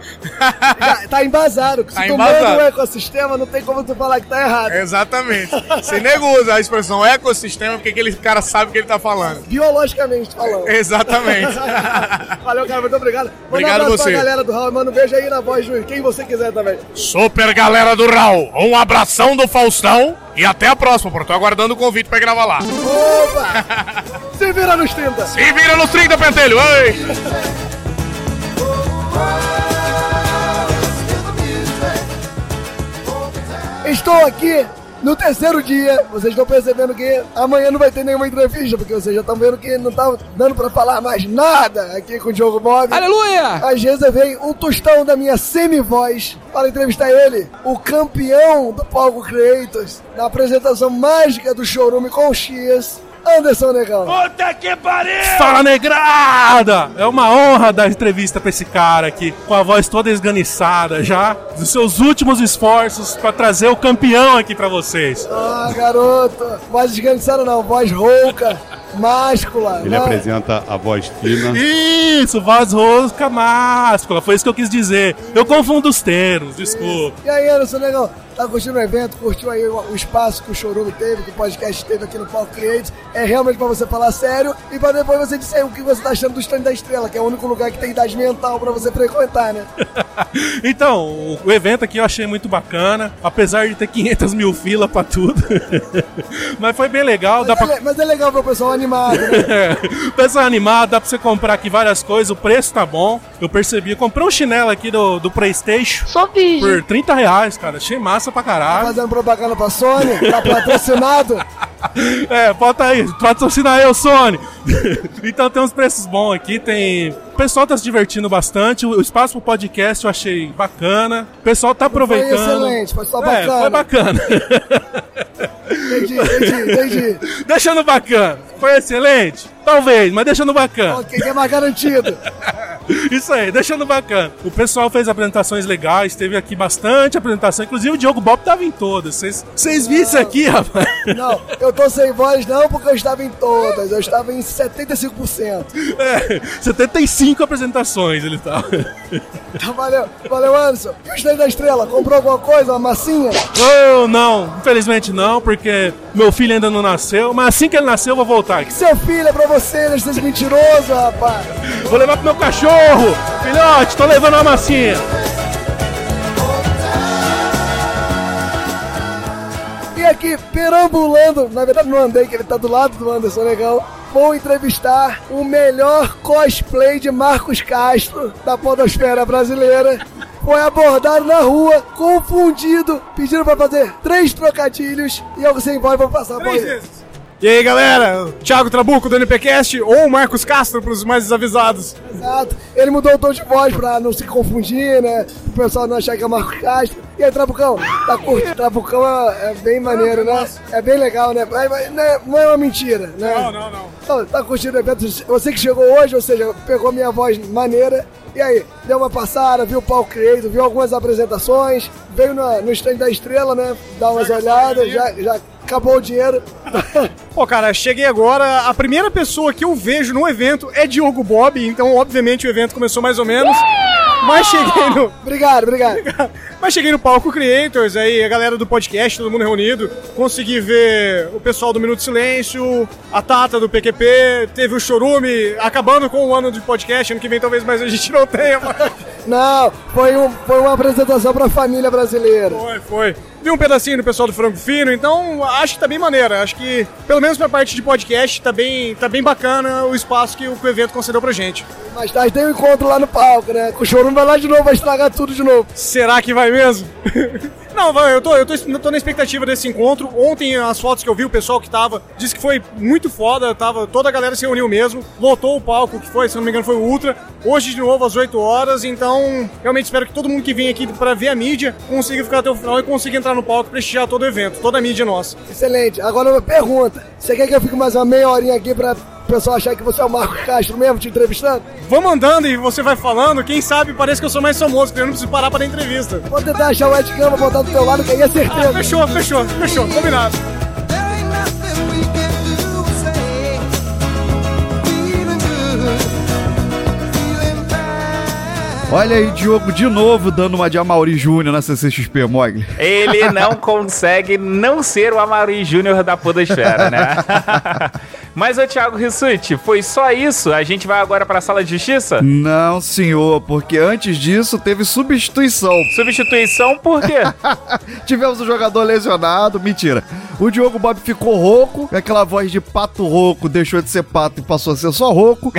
Já, tá embasado. Se Tá tu embasado. manda um ecossistema, não tem como tu falar que tá errado. Exatamente. Se nego usa a expressão ecossistema, porque aquele cara sabe o que ele tá falando. Biologicamente falando. Exatamente. Valeu, cara. Muito obrigado. Manda Obrigado um abraço você. pra galera do Raul. Manda um beijo aí na voz de quem você quiser também. Super galera do Raul, um abração do Faustão e até a próxima, porque eu tô aguardando o convite pra gravar lá. Opa! Se vira nos 30. Se vira nos 30, pentelho! Oi! Estou aqui No terceiro dia, vocês estão percebendo que amanhã não vai ter nenhuma entrevista, porque vocês já estão vendo que não tá dando pra falar mais nada aqui com o Diogo Bob. Aleluia! Às vezes vem um tostão da minha semi-voz para entrevistar ele, o campeão do Palco Creators, na apresentação mágica do showroom com o X, Anderson Negão. Puta que pariu! Fala negrada! É uma honra dar entrevista pra esse cara aqui, com a voz toda esganiçada já, dos seus últimos esforços pra trazer o campeão aqui pra vocês. Ah, garoto, voz esganiçada não, voz rouca, máscula. Ele né? apresenta a voz fina. Isso, voz rosca máscula, foi isso que eu quis dizer. Eu confundo os termos, desculpa. E aí, Anderson Negão, tá curtindo o evento, curtiu aí o, o espaço que o Chorume teve, que o podcast teve aqui no Palco Creates. É realmente pra você falar sério e pra depois você dizer o que você tá achando do stand da estrela, que é o único lugar que tem idade mental pra você frequentar, né? Então, o, o evento aqui eu achei muito bacana, apesar de ter 500 mil fila pra tudo. Mas foi bem legal, dá Mas, pra é, le- mas é legal ver o pessoal animado, né? Pessoal animado, dá pra você comprar aqui várias coisas, o preço tá bom. Eu percebi, eu comprei um chinelo aqui do, do Playstation. Só virgem. Por 30 reais, cara. Achei massa pra caralho. Fazendo propaganda pra Sony, tá patrocinado. É, bota aí, patrocina eu, Sony. então tem uns preços bons aqui, tem. O pessoal tá se divertindo bastante. O espaço pro podcast eu achei bacana. O pessoal tá aproveitando. Foi excelente, foi só É, bacana. foi bacana. Entendi, entendi, entendi. deixando bacana. Foi excelente? Talvez, mas deixando bacana. O que que é mais garantido? Isso aí, deixando bacana. O pessoal fez apresentações legais, teve aqui bastante apresentação. Inclusive o Diogo Bob tava em todas. Vocês- isso aqui, rapaz? Não, eu tô sem voz não porque eu estava em todas, eu estava em 75%. É, 75 apresentações ele tava. Então valeu, valeu Anderson. E o stand da estrela, comprou alguma coisa, uma massinha? Oh, não, infelizmente não, porque meu filho ainda não nasceu, mas assim que ele nasceu eu vou voltar aqui. Seu filho é pra você, não seja mentiroso, rapaz. Vou levar pro meu cachorro! Filhote, tô levando uma massinha! E aqui, perambulando, na verdade não andei, que ele tá do lado do Anderson Negão, vou entrevistar o melhor cosplay de Marcos Castro da podosfera brasileira. Foi abordado na rua, confundido, pedindo pra fazer três trocadilhos e eu sem voz vou passar a voz. E aí, galera? Thiago Trabuco do NPcast ou Marcos Castro pros mais desavisados. Exato. Ele mudou o tom de voz pra não se confundir, né? O pessoal não achar que é Marco Castro. E aí, Trabucão? Tá curtindo? Trabucão é, é bem maneiro, né? É bem legal, né? Mas não é- uma mentira, né? Não, não, não. Tá curtindo o evento? Você que chegou hoje, ou seja, pegou minha voz maneira. E aí, deu uma passada, viu o palco Creator, viu algumas apresentações, veio na- no stand da estrela, né? Dar umas olhadas, já, já acabou o dinheiro. Pô, cara, cheguei agora. A primeira pessoa que eu vejo no evento é Diogo Bob, então, obviamente, o evento começou mais ou menos. Mas cheguei no. Obrigado, obrigado. Mas cheguei no palco Creators, aí a galera do podcast, todo mundo reunido. Consegui ver o pessoal do Minuto Silêncio, a Tata do PQP, teve o Chorume, acabando com o ano de podcast. Ano que vem talvez mais a gente não tenha. mas- Não, foi, um, foi uma apresentação pra família brasileira. Foi, foi. Vi um pedacinho do pessoal do Frango Fino, então acho que tá bem maneira. Acho que, pelo menos pra parte de podcast, tá bem, tá bem bacana o espaço que o, que o evento concedeu pra gente. Mais tarde tem um encontro lá no palco, né? O Chorume vai lá de novo, vai estragar tudo de novo. Será que vai mesmo? Não, vai, eu tô, eu tô, eu tô na expectativa desse encontro. Ontem, as fotos que eu vi, o pessoal que tava disse que foi muito foda. Tava, toda a galera se reuniu mesmo. Lotou o palco, que foi, se não me engano, foi o Ultra. Hoje, de novo, às 8 horas. Então, realmente espero que todo mundo que vem aqui pra ver a mídia consiga ficar até o final e consiga entrar no palco prestigiar todo o evento, toda a mídia nossa. Excelente. Agora uma pergunta. Você quer que eu fique mais uma meia horinha aqui pra pessoal achar que você é o Marco Castro mesmo te entrevistando? Vamos andando e você vai falando. Quem sabe parece que eu sou mais famoso, porque eu não preciso parar pra dar entrevista. Vou tentar achar o Ed Gama, botar do teu lado, que aí é certeza. Ah, fechou, fechou, fechou. Combinado. Olha aí, Diogo, de novo dando uma de Amaury Júnior na CCXP, Mogli. Ele não consegue não ser o Amaury Júnior da podosfera, né? Mas, ô Thiago Rissuti, foi só isso? A gente vai agora pra sala de justiça? Não, senhor, porque antes disso teve substituição. Substituição por quê? Tivemos um jogador lesionado, mentira. O Diogo Bob ficou rouco, aquela voz de pato rouco deixou de ser pato e passou a ser só rouco.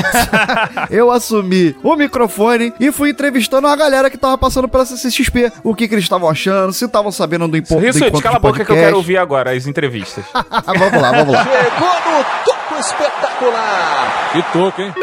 eu assumi o microfone e fui entrevistando a galera que tava passando pela CCXP. O que, que eles estavam achando, se estavam sabendo do, impo do Isso, encontro cala a boca que eu quero ouvir agora as entrevistas. vamos lá, vamos lá. Chegou no topo espetacular. Que toco, hein?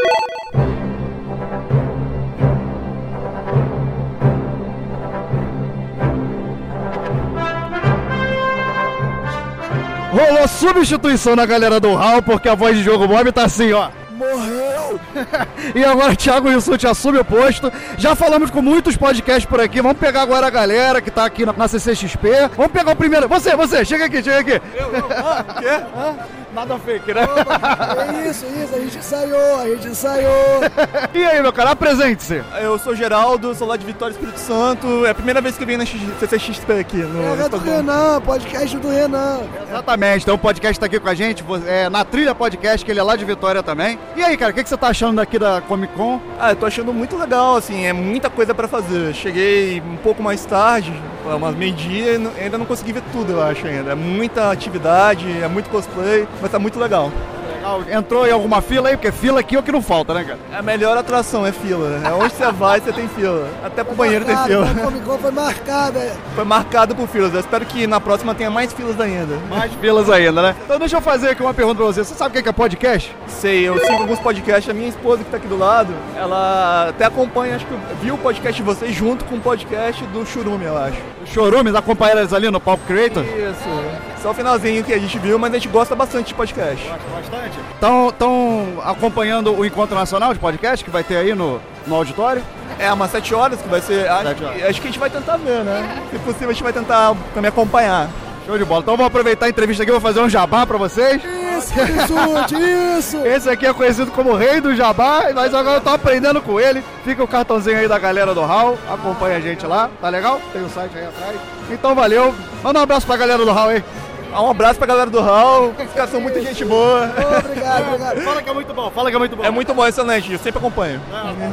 Rolou substituição na galera do Hall, porque a voz de Diogo Bob tá assim, ó. Morreu! E agora Thiago Rissuti assume o posto. Já falamos com muitos podcasts por aqui. Vamos pegar agora a galera que tá aqui na, na CCXP. Vamos pegar o primeiro. Você, você, chega aqui, chega aqui. Eu, eu, ah, o quê? Nada fake, né? É isso, isso, a gente ensaiou, a gente ensaiou. e aí, meu cara, apresente-se. Eu sou Geraldo, sou lá de Vitória Espírito Santo. É a primeira vez que eu venho na CCXP aqui. No É do Renan, podcast do Renan. Exatamente, então o podcast tá aqui com a gente, é, na Trilha Podcast, que ele é lá de Vitória também. E aí, cara, o que, que você tá achando daqui da Comic Con? Ah, eu tô achando muito legal, assim, é muita coisa pra fazer. Cheguei um pouco mais tarde, umas meio-dia, e ainda não consegui ver tudo, eu acho ainda. É muita atividade, é muito cosplay, mas tá muito legal. Entrou em alguma fila aí? Porque fila aqui é o que não falta, né, cara? A melhor atração é fila. É onde você vai, você tem fila. Até pro banheiro tem Marcado, fila. A Comic Con foi marcada. é. Foi marcado por filas. Eu espero que na próxima tenha mais filas ainda. Mais filas ainda, né? Então deixa eu fazer aqui uma pergunta pra você. Você sabe o que é é podcast? Sei, eu sigo alguns podcasts. A minha esposa que tá aqui do lado, ela até acompanha, acho que viu o podcast de vocês junto com o podcast do Churume, eu acho. Chorumes, acompanha eles ali no Palco Creator? Isso. Só o finalzinho que a gente viu, mas a gente gosta bastante de podcast. Bastante? Estão acompanhando o Encontro Nacional de Podcast que vai ter aí no, no auditório? É, umas 7 horas que vai ser. Acho, acho que a gente vai tentar ver, né? Se possível, a gente vai tentar também acompanhar. Show de bola. Então vamos aproveitar a entrevista aqui, vou fazer um jabá pra vocês. Isso, isso, isso. Esse aqui é conhecido como Rei do Jabá, mas agora eu tô aprendendo com ele. Fica o cartãozinho aí da galera do Hall, acompanha a gente lá, tá legal? Tem o site aí atrás. Então valeu. Manda um abraço pra galera do Hall aí. Um abraço pra galera do Hall. Os caras são muita gente boa. Obrigado, obrigado. Fala que é muito bom, fala que é muito bom. É muito bom, excelente. Eu sempre acompanho.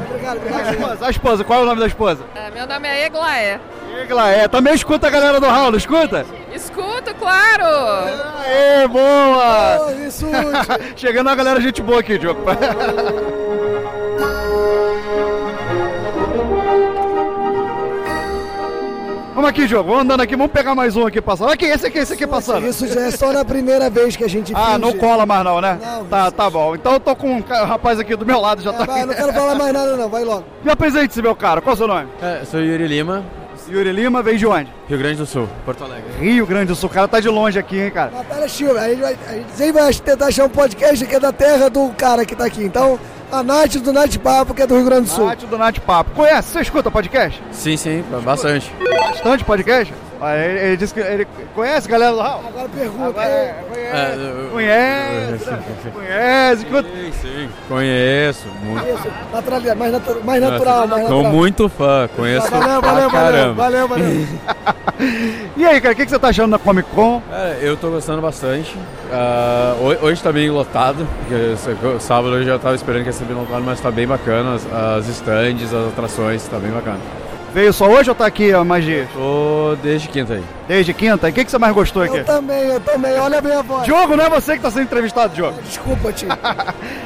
Obrigado, A obrigado. esposa, a esposa, qual é o nome da esposa? meu nome é Eglaé. Igla, é. Também escuta a galera do Hall, escuta? Escuto, claro! Aê, boa! Ô, isso, Chegando a galera gente boa aqui, Diogo. Vamos aqui, Diogo. Vamos andando aqui. Vamos pegar mais um aqui passando. Aqui, esse aqui, esse aqui passando. Isso já é só na primeira vez que a gente Ah, finge. não cola mais não, né? Não, tá, tá bom. Então eu tô com um rapaz aqui do meu lado, já tá Vai, aqui. não quero falar mais nada não, vai logo. Me apresente-se, meu cara. Qual é o seu nome? É, eu sou Yuri Lima, Yuri Lima, veio de onde? Rio Grande do Sul, Porto Alegre. Rio Grande do Sul. O cara tá de longe aqui, hein, cara. Natália Silva, a gente, vai, a gente sempre vai tentar achar um podcast que é da terra do cara que tá aqui. Então, a Nath do Nath Papo, que é do Rio Grande do Sul. Nath do Nath Papo. Conhece? Você escuta podcast? Sim, sim, bastante. Bastante podcast? Ah, ele, ele disse que ele conhece galera do Hall? Agora pergunta. Agora, é, É, eu- Conhece, né? Conhece, escuta. Sim, sim, conheço. Muito. Isso, naturalidade, mais, natu- mais natural, mais Sou natural. muito fã, conheço Valeu, pra valeu, valeu, caramba. valeu, valeu. E aí, cara, o que, que você tá achando da Comic Con? Cara, eu tô gostando bastante. Ho- hoje tá bem lotado, sábado eu já tava esperando que ia ser bem lotado, mas tá bem bacana. As, as stands, as atrações, tá bem bacana. Veio só hoje ou tá aqui há mais dias? Tô desde quinta aí. Desde quinta? E o que, que você mais gostou aqui? Eu também, eu também. Olha a minha voz. Diogo, não é você que tá sendo entrevistado, Diogo. Desculpa, tio.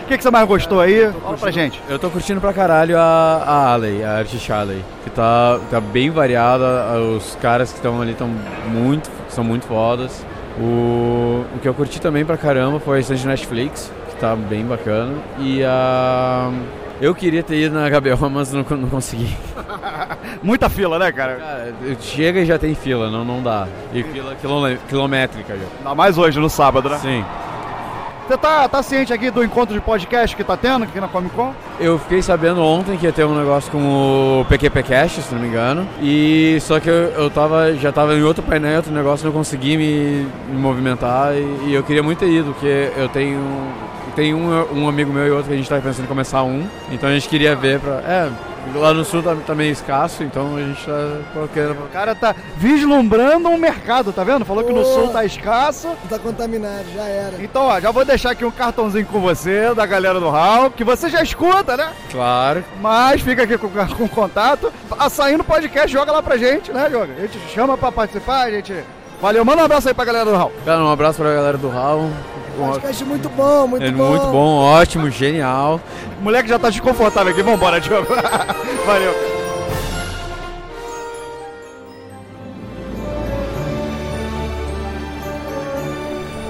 O que, que você mais gostou aí? Fala pra gente. Eu tô curtindo pra caralho a, a Alley, a Artist Alley, que tá, tá bem variada, os caras que estão ali estão muito, são muito fodas. O, o que eu curti também pra caramba foi a stand de Netflix, que tá bem bacana. E a... Eu queria ter ido na HBO, mas não, não consegui. Muita fila, né, cara? Cara, chega e já tem fila, não, não dá. E fila quilométrica já. Ainda mais hoje, no sábado, né? Sim. Você tá, tá ciente aqui do encontro de podcast que tá tendo aqui na Comic Con? Eu fiquei sabendo ontem que ia ter um negócio com o PQP Cash, se não me engano. E só que eu, eu tava, já tava em outro painel, outro negócio, não consegui me, me movimentar. E, e eu queria muito ter ido, porque eu tenho. Tem um, um amigo meu e outro que a gente tá pensando em começar um. Então a gente queria ver pra. É, lá no sul tá, tá meio escasso, então a gente tá querendo. O cara tá vislumbrando um mercado, tá vendo? Falou que no sul tá escasso. Tá contaminado, já era. Então, ó, já vou deixar aqui um cartãozinho com você, da galera do Hall, que você já escuta, né? Claro. Mas fica aqui com, com contato. A saindo podcast, joga lá pra gente, né, Joga? A gente chama pra participar, a gente Valeu, manda um abraço aí pra galera do Raul. Cara, um abraço pra galera do Raul. Podcast muito bom, muito É bom. muito bom, ótimo, genial. O moleque já tá desconfortável aqui. Vambora, Diogo. Valeu.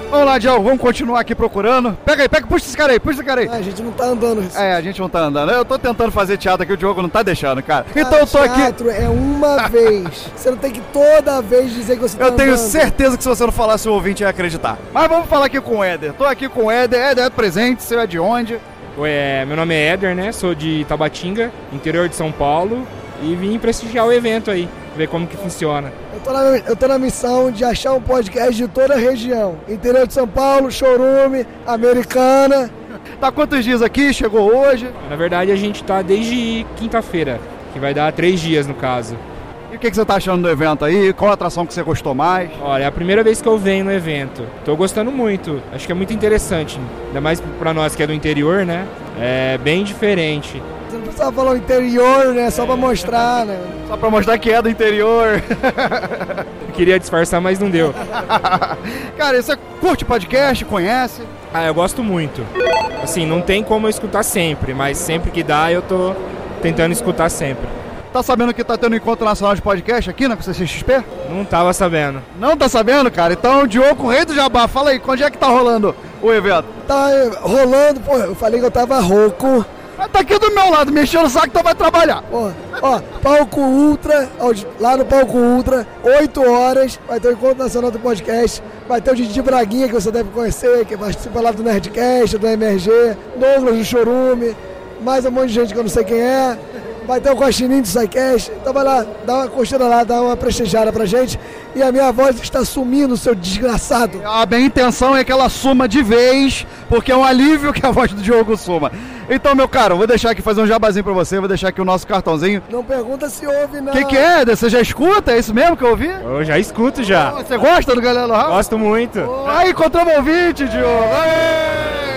Vamos lá, Diogo, vamos continuar aqui procurando. Pega aí, pega, puxa esse cara aí, puxa esse cara aí. a gente não tá andando. É, a gente não tá andando. Eu tô tentando fazer teatro aqui, o Diogo não tá deixando, cara. Então eu tô aqui. Teatro é uma vez. Você não tem que toda vez dizer que você tá Eu tenho andando. certeza que se você não falasse, o ouvinte ia acreditar. Mas vamos falar aqui com o Éder. Tô aqui com o Éder. Éder é presente, você é de onde? Oi, é, meu nome é Éder, né? Sou de Tabatinga, interior de São Paulo, e vim prestigiar o evento aí, ver como que funciona. Eu tô, na, eu tô na missão de achar um podcast de toda a região. Interior de São Paulo, Chorume, Americana. Tá quantos dias aqui? Chegou hoje? Na verdade, a gente tá desde quinta-feira, que vai dar três dias no caso. E o que, que você tá achando do evento aí? Qual a atração que você gostou mais? Olha, é a primeira vez que eu venho no evento. Tô gostando muito. Acho que é muito interessante. Ainda mais pra nós que é do interior, né? É bem diferente. Falar o interior, né? Só pra mostrar, né? Só pra mostrar que é do interior. Eu queria disfarçar, mas não deu. Cara, você curte podcast? Conhece? Ah, eu gosto muito. Assim, não tem como eu escutar sempre, mas sempre que dá eu tô tentando escutar sempre. Tá sabendo que tá tendo encontro nacional de podcast aqui na CCXP? Não tava sabendo. Não tá sabendo, cara? Então, Diogo, rei do Jabá, fala aí, onde é que tá rolando o evento? Tá eh, rolando, pô, eu falei que eu tava rouco. Tá aqui do meu lado, mexendo o saco, então vai trabalhar. Ó, ó, palco Ultra, lá no palco Ultra, 8 horas, vai ter o Encontro Nacional do Podcast, vai ter o Didi Braguinha, que você deve conhecer, que participa lá do Nerdcast, do MRG, Douglas do Chorume, mais um monte de gente que eu não sei quem é. Vai ter o Guaxinim do SciCast, então vai lá, dá uma curtida lá, dá uma prestigiada pra gente. E a minha voz está sumindo, seu desgraçado. A minha intenção é que ela suma de vez, porque é um alívio que a voz do Diogo suma. Então, meu caro, vou deixar aqui fazer um jabazinho pra você, vou deixar aqui o nosso cartãozinho. Não pergunta se ouve, não. O que, que é? Você já escuta? É isso mesmo que eu ouvi? Eu já escuto já. Você gosta do Galera do Raul? Gosto muito. Aí, encontramos ouvinte, Diogo. Aê!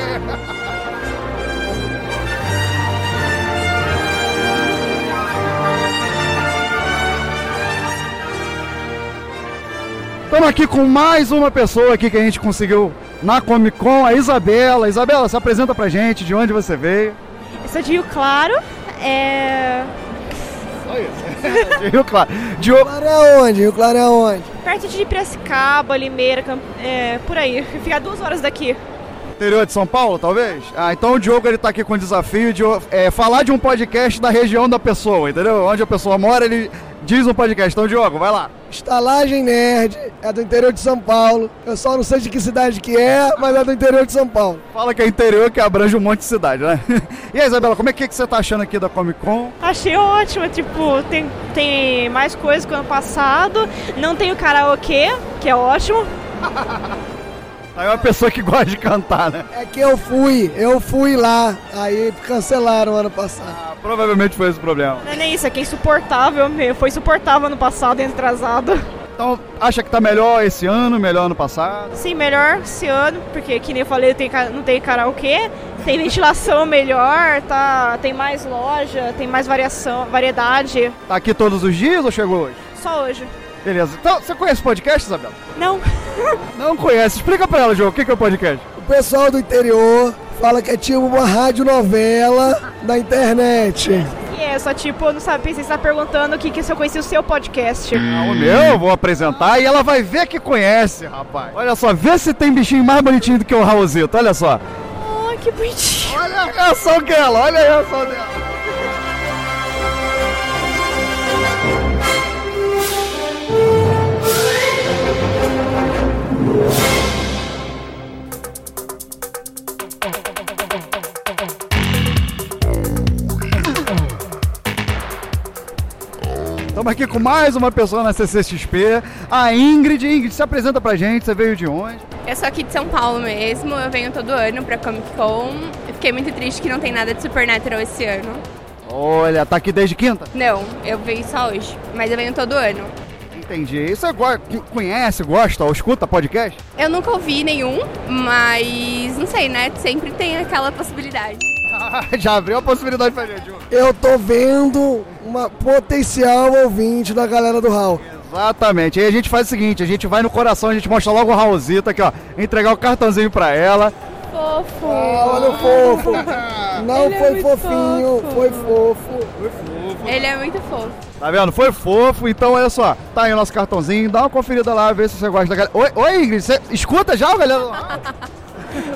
Estamos aqui com mais uma pessoa aqui que a gente conseguiu na Comic Con, a Isabela. Isabela, se apresenta pra gente, de onde você veio. Eu sou de Rio Claro. É... De Rio Claro. Diogo... Claro é onde? Rio Claro é onde? Perto de Piracicaba, Limeira, Camp- é, por aí. Fica duas horas daqui. Interior de São Paulo, talvez? Ah, então o Diogo ele tá aqui com o desafio de é, falar de um podcast da região da pessoa, entendeu? Onde a pessoa mora, ele diz um podcast. Então, Diogo, vai lá. Estalagem Nerd, é do interior de São Paulo. Eu só não sei de que cidade que é, mas é do interior de São Paulo. Fala que é interior que abrange um monte de cidade, né? E aí, Isabela, como é que, que você tá achando aqui da Comic Con? Achei ótimo, tipo, tem, tem mais coisas que o ano passado. Não tem o karaokê, que é ótimo. Aí é uma pessoa que gosta de cantar, né? É que eu fui, eu fui lá, aí cancelaram ano passado. Ah, provavelmente foi esse o problema. Não é nem isso, é que é insuportável mesmo. Foi insuportável ano passado atrasado. Então, acha que tá melhor esse ano, melhor ano passado? Sim, melhor esse ano, porque que nem eu falei, tem, não tem karaokê, tem ventilação melhor, tá, tem mais loja, tem mais variação, variedade. Tá aqui todos os dias ou chegou hoje? Só hoje. Beleza. Então, você conhece podcast, Isabela? Não. Não conhece. Explica pra ela, Diogo, o que que é o podcast? O pessoal do interior fala que é tipo uma radionovela da internet. E é, só tipo, não sabe, pensei, você tá perguntando o que, que se eu conheci o seu podcast. Ah, o meu, eu vou apresentar e ela vai ver que conhece, rapaz. Olha só, vê se tem bichinho mais bonitinho do que o Raulzito, olha só. Ai, que bonitinho. Olha a reação dela, olha a reação dela. Estamos aqui com mais uma pessoa na CCXP, a Ingrid. Ingrid, se apresenta pra gente, você veio de onde? Eu sou aqui de São Paulo mesmo, eu venho todo ano pra Comic Con. Eu fiquei muito triste que não tem nada de Supernatural esse ano. Olha, tá aqui desde quinta? Não, eu venho só hoje, mas eu venho todo ano. Entendi. E Você go- conhece, gosta ou escuta podcast? Eu nunca ouvi nenhum, mas não sei, né? Sempre tem aquela possibilidade. Já abriu a possibilidade pra gente. Eu tô vendo uma potencial ouvinte da galera do Hall. Exatamente. Aí a gente faz o seguinte, a gente vai no coração, a gente mostra logo o Raulzito aqui, ó. Entregar o cartãozinho pra ela. Fofo. olha o fofo. Não Ele é foi muito fofinho, fofo. foi fofo. Ele é muito fofo. Tá vendo? Foi fofo, então olha só. Tá aí o nosso cartãozinho, dá uma conferida lá, vê se você gosta da galera. Oi, oi Ingrid, você escuta já, galera?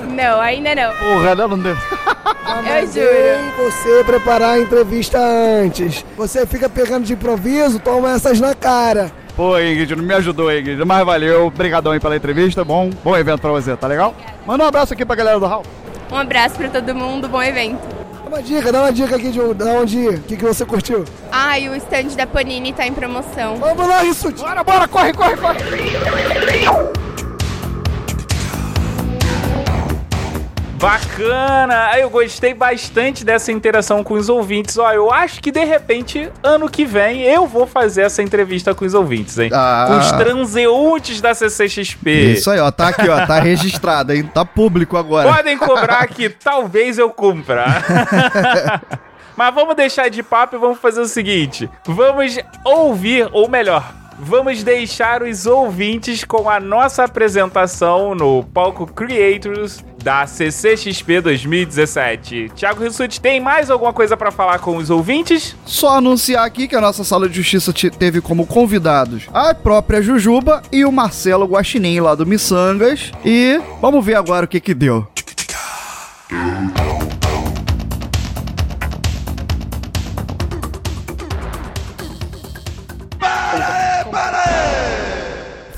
Não, ainda não. Porra, né? Não deu. Eu juro. você preparar a entrevista antes. Você fica pegando de improviso, toma essas na cara. Pô, Ingrid, não me ajudou, Ingrid, mas valeu. Obrigadão aí pela entrevista, bom, bom evento pra você, tá legal? Manda um abraço aqui pra galera do Raul. Um abraço pra todo mundo, bom evento. Dá uma dica, dá uma dica aqui de de onde, o que, que você curtiu. Ah, e o stand da Panini tá em promoção. Vamos lá, isso. Bora, bora, corre, corre, corre. Bacana! Eu gostei bastante dessa interação com os ouvintes. Ó, eu acho que de repente, ano que vem, eu vou fazer essa entrevista com os ouvintes, hein? Ah. Com os transeuntes da CCXP. Isso aí, ó, tá aqui, ó, tá registrado, hein? Tá público agora. Podem cobrar que talvez eu cumpra. Mas vamos deixar de papo e vamos fazer o seguinte: vamos ouvir, ou melhor, vamos deixar os ouvintes com a nossa apresentação no palco Creators da CCXP 2017. Thiago Rissuti, tem mais alguma coisa pra falar com os ouvintes? Só anunciar aqui que a nossa sala de justiça te- teve como convidados a própria Jujuba e o Marcelo Guaxinim lá do Missangas. E vamos ver agora o que que deu.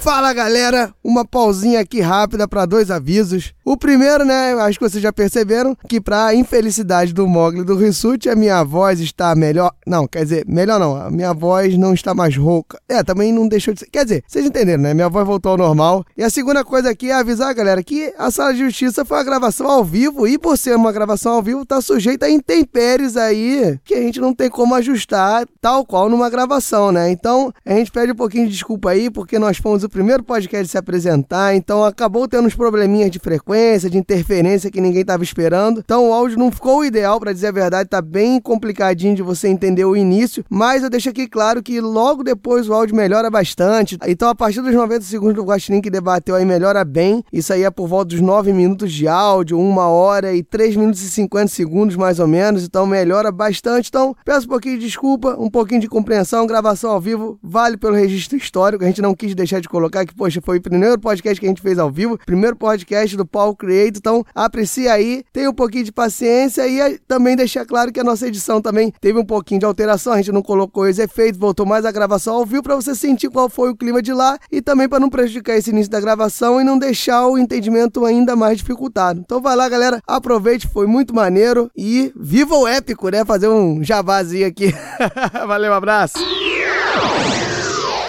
Fala galera, uma pausinha aqui rápida para dois avisos. O primeiro, né, acho que vocês já perceberam que pra infelicidade do Mogli do Rissuti, a minha voz está melhor. Não, quer dizer, melhor não, a minha voz não está mais rouca. É, também não deixou de ser. Quer dizer, vocês entenderam, né? Minha voz voltou ao normal. E a segunda coisa aqui é avisar, galera, que a sala de justiça foi uma gravação ao vivo e por ser uma gravação ao vivo, tá sujeita a intempéries aí que a gente não tem como ajustar tal qual numa gravação, né? Então, a gente pede um pouquinho de desculpa aí, porque nós fomos o primeiro podcast se apresentar, então acabou tendo uns probleminhas de frequência, de interferência que ninguém tava esperando. Então o áudio não ficou ideal, pra dizer a verdade, tá bem complicadinho de você entender o início, mas eu deixo aqui claro que logo depois o áudio melhora bastante. Então a partir dos 90 segundos do Guaxinim que debateu aí melhora bem. Isso aí é por volta dos 9 minutos de áudio, 1 hora e 3 minutos e 50 segundos mais ou menos, então melhora bastante. Então peço um pouquinho de desculpa, um pouquinho de compreensão, gravação ao vivo vale pelo registro histórico, a gente não quis deixar de colocar que, poxa, foi o primeiro podcast que a gente fez ao vivo, primeiro podcast do Paul Create, então aprecie aí, tenha um pouquinho de paciência e aí também deixar claro que a nossa edição também teve um pouquinho de alteração, a gente não colocou os efeitos, voltou mais a gravação ao vivo para você sentir qual foi o clima de lá e também para não prejudicar esse início da gravação e não deixar o entendimento ainda mais dificultado. Então vai lá, galera, aproveite, foi muito maneiro e viva o épico, né? Fazer um javazinho aqui. Valeu, um abraço.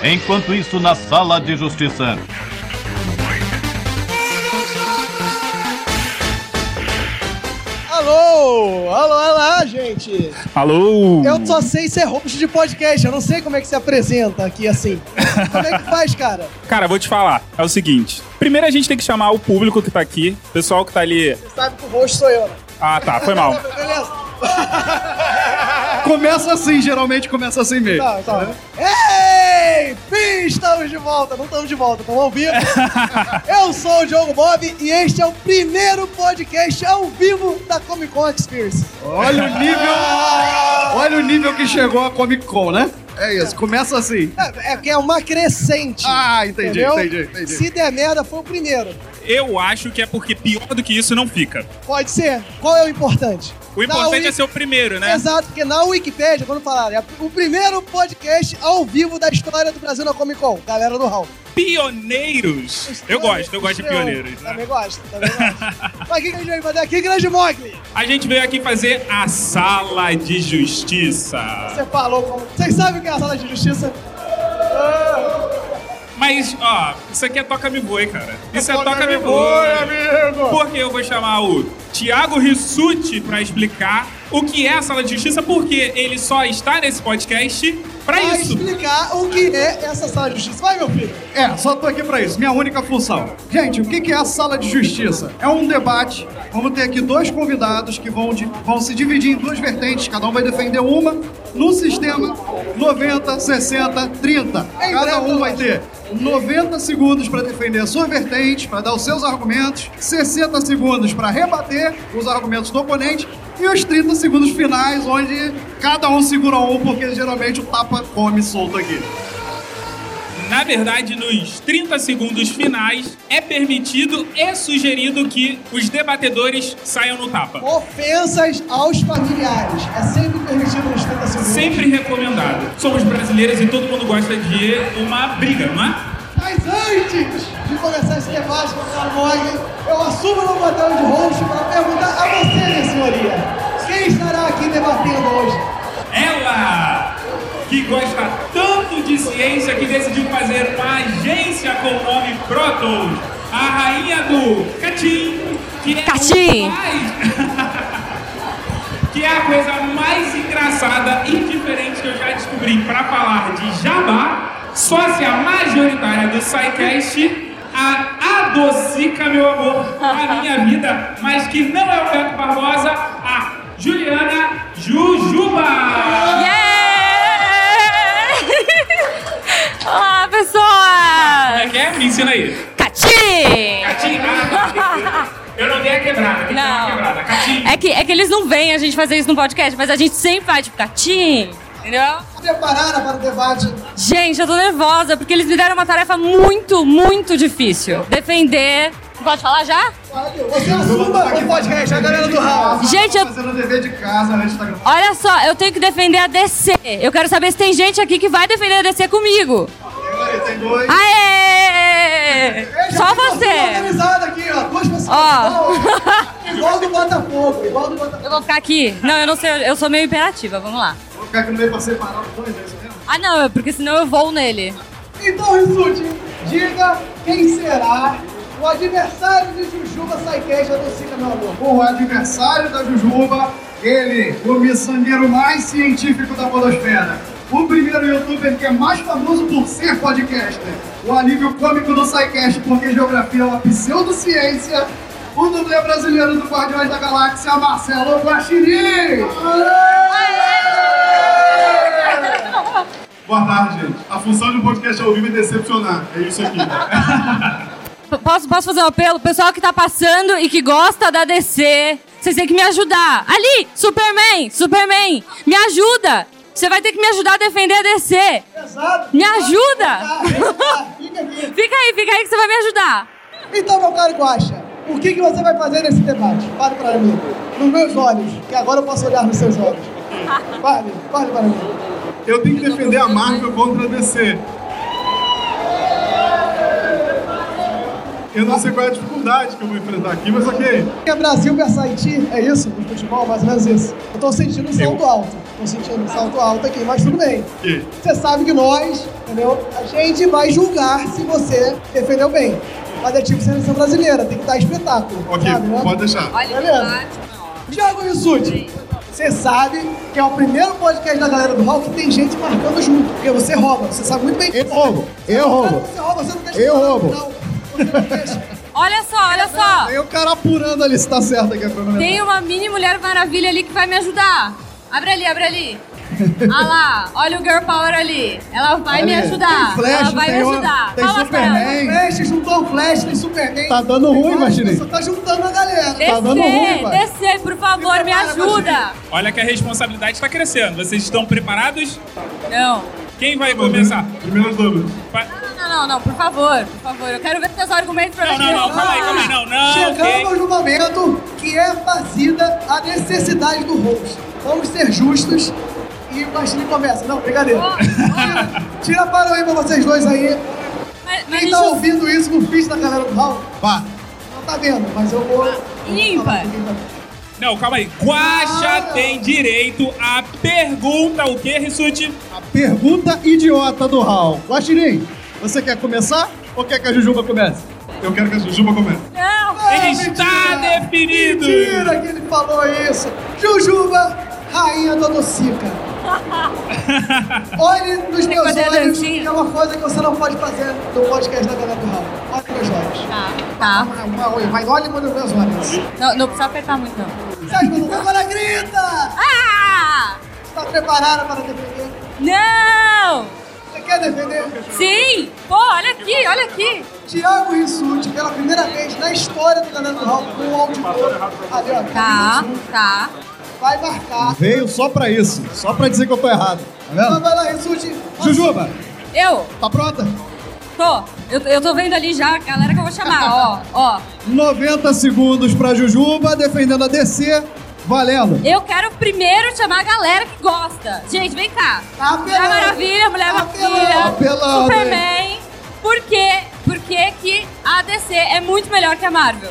Enquanto isso, na sala de justiça. Alô, alô, alô, gente. Alô? Eu só sei ser host de podcast, eu não sei como é que se apresenta aqui assim. Como é que faz, cara? Cara, vou te falar. É o seguinte. Primeiro a gente tem que chamar o público que tá aqui, o pessoal que tá ali. Você sabe que o host sou eu, né? Ah, tá, foi mal. Beleza? Começa assim, geralmente começa assim mesmo. Tá, tá. Ei! Fim, estamos de volta. Não estamos de volta, estamos ao vivo. Eu sou o Diogo Bob e este é o primeiro podcast ao vivo da Comic Con Experience. Olha o nível. Olha o nível que chegou a Comic Con, né? É isso, começa assim. É, é que é uma crescente. Ah, entendi, entendeu? entendi, entendi. Se der merda, foi o primeiro. Eu acho que é porque pior do que isso não fica. Pode ser. Qual é o importante? O importante é ser o primeiro, né? Exato, porque na Wikipédia, quando falaram, é o primeiro podcast ao vivo da história do Brasil na Comic Con, galera do Hall. Pioneiros! Eu gosto, eu gosto de pioneiros. né? Também gosto, também gosto. Mas o que que a gente veio fazer aqui, grande Mogli? A gente veio aqui fazer a sala de justiça. Você falou como... Vocês sabem que é a sala de justiça? Mas, ó, isso aqui é Toca Me Voe, cara. Isso é Toca Toca Me Voe, amigo! Porque eu vou chamar o Thiago Rissuti pra explicar o que é a sala de justiça, porque ele só está nesse podcast pra Vai isso. explicar o que é essa sala de justiça. Vai, meu filho. É, só tô aqui pra isso, minha única função. Gente, o que é a sala de justiça? É um debate. Vamos ter aqui dois convidados que vão, de- vão se dividir em duas vertentes, cada um vai defender uma, no sistema 90, 60, 30. Cada um vai ter 90 segundos para defender a sua vertente, para dar os seus argumentos, 60 segundos para rebater os argumentos do oponente e os 30 segundos finais, onde cada um segura um, porque geralmente o tapa come solto aqui. Na verdade, nos 30 segundos finais, é permitido e sugerido que os debatedores saiam no tapa. Ofensas aos familiares. É sempre permitido nos 30 segundos. Sempre recomendado. Somos brasileiros e todo mundo gosta de uma briga, não é? Mas antes de começar esse debate com o Carmog, eu assumo no papel de host para perguntar a você, minha senhoria. Quem estará aqui debatendo hoje? Ela, que gosta tanto de ciência que decidiu fazer uma agência com o nome Protos. A rainha do Catim, que é Catim. mais- que é a coisa mais engraçada e diferente que eu já descobri para falar de Jabá, sócia majoritária do SciCast, a Adocica, meu amor, a minha vida, mas que não é o Beto Barbosa, a Juliana Jujuba! Olá, Como pessoas! é que é? Me ensina aí. Catim! Catim? Ah, eu não dei a quebrada, tem que dar uma quebrada. Catim. É que, é que eles não veem a gente fazer isso no podcast, mas a gente sempre faz, tipo, Catim! Entendeu? Preparada para o debate? Gente, eu tô nervosa, porque eles me deram uma tarefa muito, muito difícil. Defender. Pode falar já? Você assuma o podcast, a galera do Raul. Gente, eu- fazendo dever de casa antes da gravação. Olha só, eu tenho que defender a DC. Eu quero saber se tem gente aqui que vai defender a DC comigo. Tem dois. Aê! Só você! Organizado aqui, ó. Duas pessoas. Ó. Igual do Botafogo, igual do Botafogo. Eu vou ficar aqui. Não, eu não sei, eu sou meio imperativa, vamos lá. Vou ficar aqui no meio pra separar os dois, é isso mesmo? Ah, não, porque senão eu vou nele. Então, Rissuti, diga quem será o adversário de Jujuba Saikeja do Sica, meu amor. O adversário da Jujuba, ele, o miçangueiro mais científico da podosfera. O primeiro youtuber que é mais famoso por ser podcaster. O alívio cômico do SciCast, porque geografia é uma pseudociência. O dublê brasileiro do Guardiões da Galáxia, Marcelo Guaxinim! Boa tarde, gente. A função de um podcast ao vivo é decepcionar. É isso aqui. Posso, posso fazer um apelo? Pessoal que tá passando e que gosta da DC, vocês têm que me ajudar. Ali, Superman, Superman, me ajuda. Você vai ter que me ajudar a defender a DC. Me ajuda. Fica aí, fica aí que você vai me ajudar. Então, meu caro Guaxa, o que, que você vai fazer nesse debate? Fale para mim. Nos meus olhos, que agora eu posso olhar nos seus olhos. Fale, fale para mim. Eu tenho que defender a Marvel contra a DC. Eu não sei qual é a dificuldade que eu vou enfrentar aqui, mas ok. É Brasil versus Haiti, é isso? No futebol, mais ou menos isso. Eu tô sentindo um salto alto. Tô sentindo um salto alto aqui, mas tudo bem. Você sabe que nós, entendeu? A gente vai julgar se você defendeu bem. Mas é tipo seleção brasileira, tem que dar espetáculo. Ok, sabe, né? pode deixar. Beleza? Thiago Rissuti, você sabe que é o primeiro podcast da galera do Rock que tem gente marcando junto. Porque você rouba, você sabe muito bem. Eu roubo, eu roubo. Você rouba, você não deixa Eu roubo. Olha só, olha só. Tem o cara apurando ali se tá certo aqui a cronometragem. Tem uma mini Mulher Maravilha ali que vai me ajudar. Abre ali, abre ali. Ah lá, olha o Girl Power ali. Ela vai me ajudar. Tem Flash, ela vai tem me ajudar. tem ela. Superman. Flash, juntou o Flash, tem Superman. Tá dando ruim, Guaxinim. Você tá juntando a galera. Descer, descer, por favor, me ajuda. Olha que a responsabilidade está crescendo. Vocês estão preparados? Não. Quem vai começar? Primeiras dúvidas. Vai- Não, não, não, por favor, por favor. Eu quero ver seus argumentos pra Não, mim. não, não, calma aí, calma aí, não, não, Chegamos ok. no momento que é fazida a necessidade do host. Vamos ser justos e o Guaxinim começa. Não, brincadeira. Tira para aí pra vocês dois aí. Mas, Quem tá ouvindo isso no feed da galera do Raul? Vá. Não tá vendo, mas eu vou... Ímpar. Não, calma aí. Guaxa tem direito à pergunta. O que, Rissuti? A pergunta idiota do Raul. Guaxinim, você quer começar ou quer que a Jujuba comece? Eu quero que a Jujuba comece. Não. Ei, Está definido! Mentira que ele falou isso! Jujuba, rainha Dodocica. Olhe nos meus olhos, que é uma coisa que você não pode fazer no podcast da Galera do Raul. Olhe nos meus olhos. Tá. Mas olhe nos meus olhos. Não, não precisa apertar muito, não. Sérgio, agora grita! Ah! Está preparada para defender? Não! Você quer defender? Sim! Pô, olha aqui, olha aqui. Thiago Rissuti, pela primeira vez na história do Galera do Raul, com o auditor. Ali, ó. Tá, tá. Vai marcar. Veio só pra isso, só pra dizer que eu tô errado. Tá Então vendo? vai lá, Rissuti. Jujuba, Eu? tá pronta? Tô. Eu, eu tô vendo ali já a galera que eu vou chamar, ó, ó. 90 segundos pra Jujuba, defendendo a DC. Valendo. Eu quero primeiro chamar a galera que gosta. Gente, vem cá. Mulher Maravilha, Mulher Maravilha, Apelando, Superman. Por quê? Por que que a DC é muito melhor que a Marvel?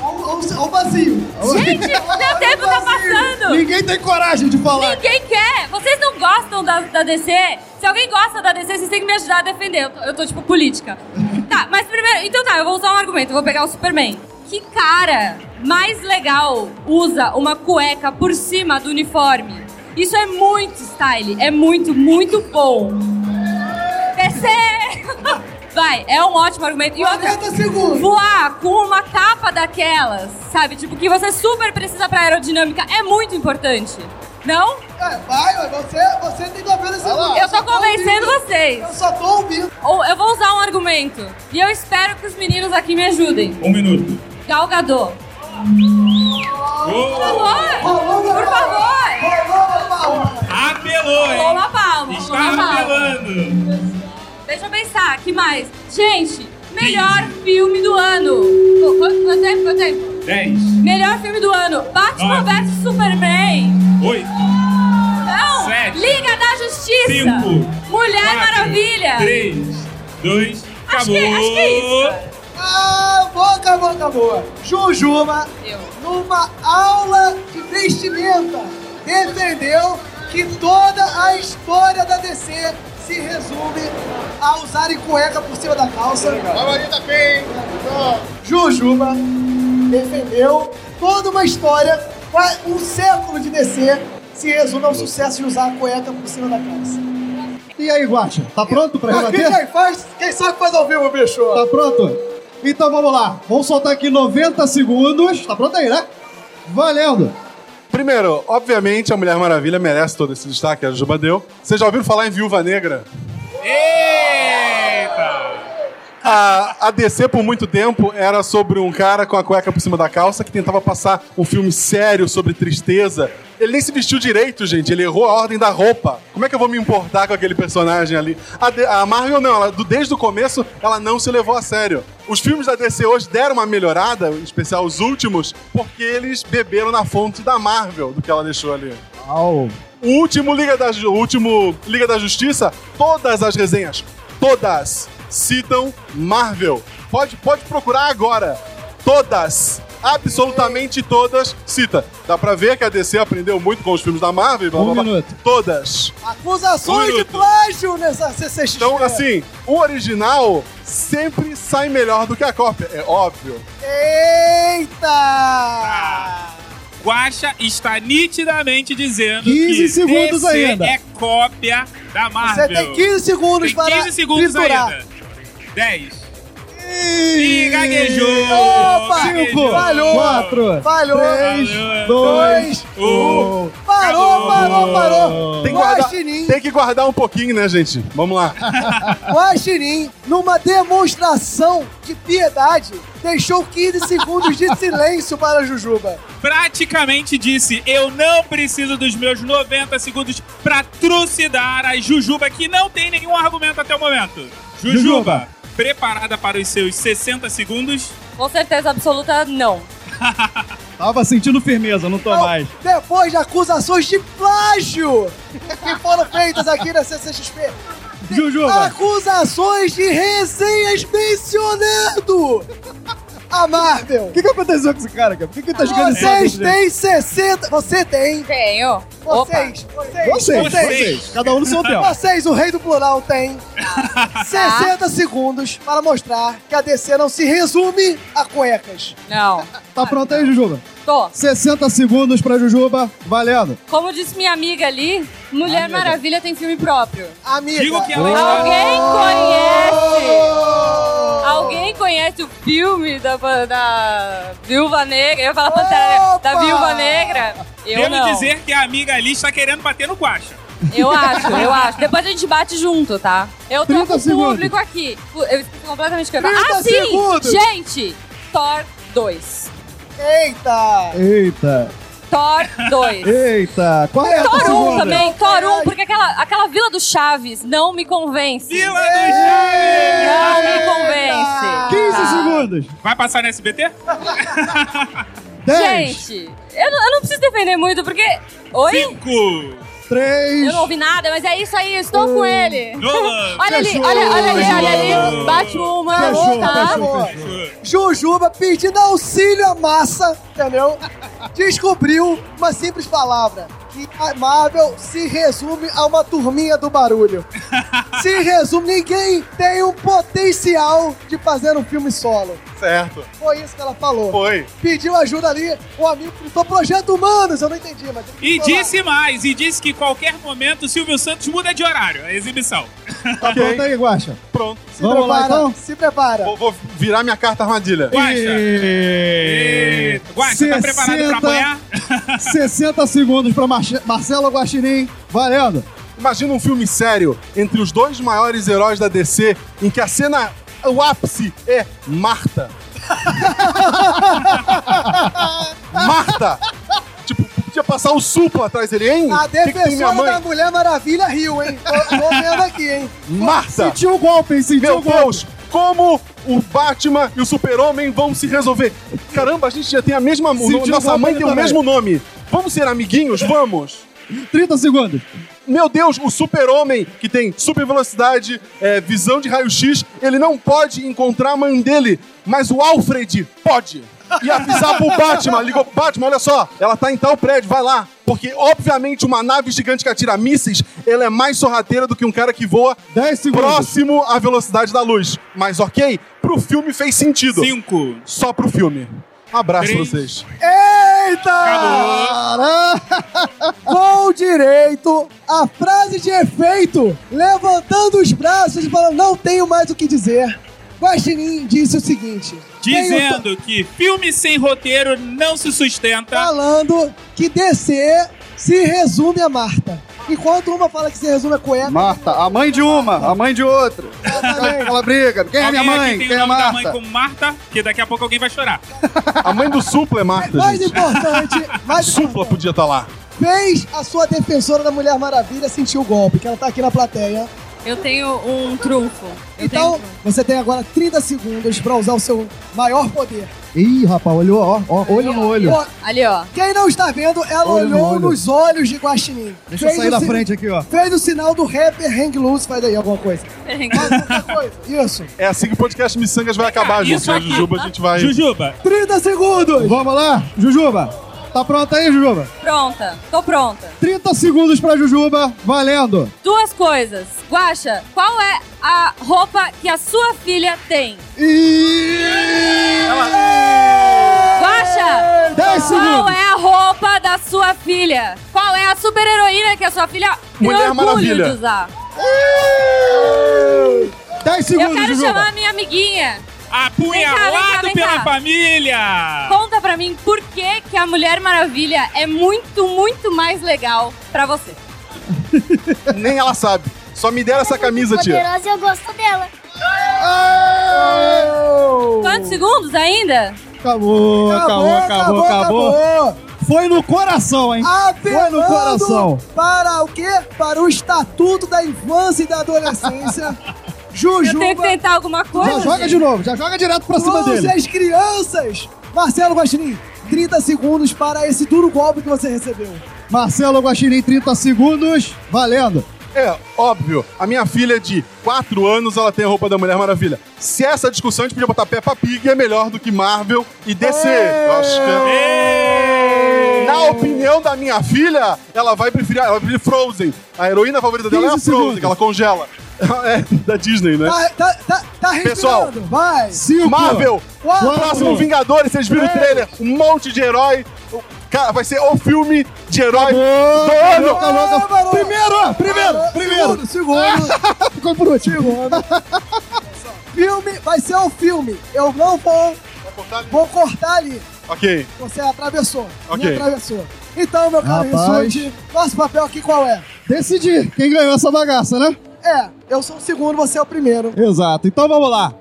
Olha o vazio. Gente, o meu tempo tá passando. Ninguém tem coragem de falar. Ninguém quer. Vocês não gostam da, da DC? Se alguém gosta da DC, vocês têm que me ajudar a defender. Eu tô, eu tô, tipo, política. Tá, mas primeiro... Então tá, eu vou usar um argumento. Eu vou pegar o Superman. Que cara mais legal usa uma cueca por cima do uniforme? Isso é muito style. É muito, muito bom. DC! Vai, é um ótimo argumento. E outra, voar com uma capa daquelas, sabe? Tipo, que você super precisa pra aerodinâmica é muito importante. Não? É, vai, mas você, você tem 90 segundos. Eu tô convencendo vocês. Eu só tô ouvindo. Ou eu vou usar um argumento. E eu espero que os meninos aqui me ajudem. Um minuto. Gal Gadot. Por favor! Por favor! Apelou, hein? Rolou uma palma. Está rolou uma palma. apelando. Deixa eu pensar, que mais? Gente, melhor filme do ano. Qu- Quanto, quanto tempo? Quanto tempo? 10, Melhor filme do ano. Batman vs Superman. 8, Não! Sete. Liga da Justiça. 5, Mulher Maravilha. 3, 2, Acho acabou. que- acho que é isso. Ah, boa, acabou, acabou. Jujuba, numa aula de vestimenta, defendeu que toda a história da DC se resume a usarem cueca por cima da calça. Favorita bem. Jujuba defendeu toda uma história, um século de DC se resume ao sucesso de usar a cueca por cima da calça. E aí, Guacha, tá pronto pra rebater? quem faz, quem sabe faz ao vivo, bicho. Tá pronto? Então vamos lá. Vamos soltar aqui 90 segundos. Tá pronto aí, né? Valendo. Primeiro, obviamente, a Mulher Maravilha merece todo esse destaque, a Juba deu. Vocês já ouviram falar em Viúva Negra? A, a DC, por muito tempo, era sobre um cara com a cueca por cima da calça que tentava passar um filme sério sobre tristeza. Ele nem se vestiu direito, gente. Ele errou a ordem da roupa. Como é que eu vou me importar com aquele personagem ali? A, a Marvel, não. Ela, desde o começo, ela não se levou a sério. Os filmes da DC hoje deram uma melhorada, em especial os últimos, porque eles beberam na fonte da Marvel, do que ela deixou ali. O último Liga da, o último Liga da Justiça, todas as resenhas, todas, citam Marvel. Pode, pode procurar agora. Todas, absolutamente todas, cita. Dá pra ver que a DC aprendeu muito com os filmes da Marvel. Blá, blá, blá. Todas. Acusações Um de minuto. plágio nessa CCXP. Então, assim, o original sempre sai melhor do que a cópia, é óbvio. Eita! Guaxa está nitidamente dizendo 15 que segundos DC ainda. é cópia da Marvel. Você tem 15 segundos Tem para 15 segundos triturar. ainda. 10. Ih, gaguejou! Opa! gaguejou. Falhou! Quatro, Falhou! três, dois, um. Parou, parou, parou! Tem que, guardar, Guaxinim, tem que guardar um pouquinho, né, gente? Vamos lá. Guaxinim, numa demonstração de piedade, deixou 15 segundos de silêncio para a Jujuba. praticamente disse: Eu não preciso dos meus 90 segundos pra trucidar a Jujuba, que não tem nenhum argumento até o momento. Jujuba, Jujuba. Preparada para os seus 60 segundos? Com certeza absoluta, não. Tava sentindo firmeza, não tô Então, mais. Depois de acusações de plágio que foram feitas aqui na CCXP, Jujuba. acusações de resenhas mencionando A Marvel. O que, que aconteceu com esse cara, cara? Por que, que ele tá jogando Vocês têm 60. Você tem. Tenho. Vocês. Vocês. Vocês, vocês. Cada um no seu tempo. Vocês, o rei do plural, tem 60 segundos para mostrar que a DC não se resume a cuecas. Não. Tá pronto aí, Jujuba? Tô. 60 segundos pra Jujuba, valendo. Como disse minha amiga ali, Mulher Amiga. Maravilha tem filme próprio. Amiga. Digo que ela está- Alguém conhece? Alguém conhece o filme da, da Viúva Negra? Eu ia falar Pantera, da Viúva Negra? Eu Devo não. dizer que a amiga ali está querendo bater no guacha. Eu acho, eu acho. Depois a gente bate junto, tá? Eu tô 30 com o público aqui. Eu esqueci completamente o que eu ia 30 falar. Ah, sim! segundos. Gente, Thor 2. Eita! Eita. Thor 2. Eita. 40 Thor 1 segundos. também, Thor 1, porque aquela, aquela Vila do Chaves não me convence. Vila do Chaves! Não me convence. 15 segundos. Vai passar no SBT? 10. Gente, eu não, eu não preciso defender muito, porque... Oi? 5, 3. Eu não ouvi nada, mas é isso aí, estou com ele. Olha ali, Fechou. olha, olha ali, olha Fechou. ali. Bate uma, Fechou, tá? fechou, Jujuba pedindo auxílio à massa, entendeu? Descobriu uma simples palavra. Que a Marvel se resume a uma turminha do barulho. Se resume, ninguém tem um potencial de fazer um filme solo. Certo. Foi isso que ela falou. Foi. Pediu ajuda ali, o amigo gritou Projeto Humanos, eu não entendi, mas... E gritou lá. disse mais, e disse que qualquer momento o Silvio Santos muda de horário, a exibição. Tá pronto aí, Guaxa? Pronto. Se Vamos lá, prepara, então? se prepara. Vou, vou virar minha carta armadilha. Guaxa. E... Guaxa, tá preparado pra apanhar? 60 segundos pra Marce- Marcelo Guaxinim, valendo. Imagina um filme sério entre os dois maiores heróis da DC, em que a cena, o ápice é Marta. Marta! tipo, podia passar o supla atrás dele, hein? A Que que tem minha defensora mãe? da Mulher Maravilha riu, hein? Tô, tô vendo aqui, hein? Marta! Sentiu o golpe, hein? Sentiu Meu o golpe. Deus! Como o Batman e o Super-Homem vão se resolver? Caramba, a gente já tem a mesma. Sentiu nossa golpe mãe tem o também. mesmo nome. Vamos ser amiguinhos? Vamos! 30 segundos. Meu Deus, o super-homem, que tem super velocidade, é, visão de raio-x, ele não pode encontrar a mãe dele, mas o Alfred pode. E avisar pro Batman, ligou, Batman, olha só, ela tá em tal prédio, vai lá. Porque, obviamente, uma nave gigante que atira mísseis, ela é mais sorrateira do que um cara que voa 10 segundos. próximo à velocidade da luz. Mas ok, pro filme fez sentido. 5, Só pro filme. Um abraço pra Três. vocês. Eita! Com direito a frase de efeito, levantando os braços e falando, não tenho mais o que dizer. Guaxinim disse o seguinte. Dizendo que filme sem roteiro não se sustenta. falando que DC se resume a Marta. Enquanto uma fala que se resume a cueca. Marta, a mãe de uma, a mãe de outra. Aquela briga. Quem é minha mãe? aqui tem Quem o é nome da mãe Marta? como Marta, que daqui a pouco alguém vai chorar. A mãe do Supla é Marta, Mais gente. importante, mais Supla podia estar lá. fez a sua defensora da Mulher Maravilha sentir o golpe, que ela tá aqui na plateia. Eu tenho um trunfo. Eu tenho Então, um trunfo. você tem agora 30 segundos pra usar o seu maior poder. Ih, rapaz, olhou, ó, ó, olho no olho. Ó, Ali, ó. Quem não está vendo, ela Olho no olhou olho. nos olhos de Guaxinim. Deixa eu sair o da si- frente aqui, ó. Fez o sinal do rapper Hang Loose, faz aí alguma coisa. Coisa. Isso. É assim que o podcast Missangas vai acabar, gente. A. Jujuba, a gente vai. Jujuba, 30 segundos! Vamos lá, Jujuba. Tá pronta aí, Jujuba? Pronta, tô pronta. 30 segundos pra Jujuba, valendo. Duas coisas. Guaxa, qual é a roupa que a sua filha tem? Guaxa, 10 qual é a roupa da sua filha? Qual é a super heroína que a sua filha tem Mulher orgulho Maravilha. de usar? 10 Eu segundos, quero Jujuba. chamar a minha amiguinha. Apunhalado Vem cá, vem cá, vem pela cá. família. Conta pra mim por que, que a Mulher Maravilha é muito, muito mais legal pra você. Nem ela sabe. Só me deram essa camisa, tia. Poderosa eu gosto dela. Quantos segundos ainda? Acabou, acabou, acabou, acabou. Foi no coração, hein? Foi no Apelando coração. para o quê? Para o Estatuto da Infância e da Adolescência. Jujuba. Eu tenho que tentar alguma coisa? Já joga de novo, já joga direto pra cima dele. as crianças. Marcelo Guaxinim, 30 segundos para esse duro golpe que você recebeu. Marcelo Guaxinim, 30 segundos, valendo. É, óbvio. A minha filha de 4 anos, ela tem a roupa da Mulher Maravilha. Se essa discussão, a gente podia botar Peppa Pig é melhor do que Marvel e DC. Eu acho que... é- Na opinião da minha filha, ela vai preferir, ela vai preferir Frozen. A heroína favorita dela é a 15 Frozen, segundos. que ela congela. É, da Disney, né? Tá, tá, tá, tá respirando. Pessoal, vai. Marvel, Quatro. o próximo Vingadores, vocês viram o Três. trailer? Um monte de herói. O- Cara, vai ser o filme de herói do ano. acabou, acabou. Primeiro, primeiro, primeiro. Segundo, segundo. Ficou por último. Segundo. filme, vai ser um filme. Eu não vou. Vou cortar ali. Ok. Você atravessou. Ok. Me atravessou. Então, meu caro. Rissuti, nosso papel aqui qual é? Decidir quem ganhou essa bagaça, né? É, eu sou o segundo, você é o primeiro. Exato. Então vamos lá.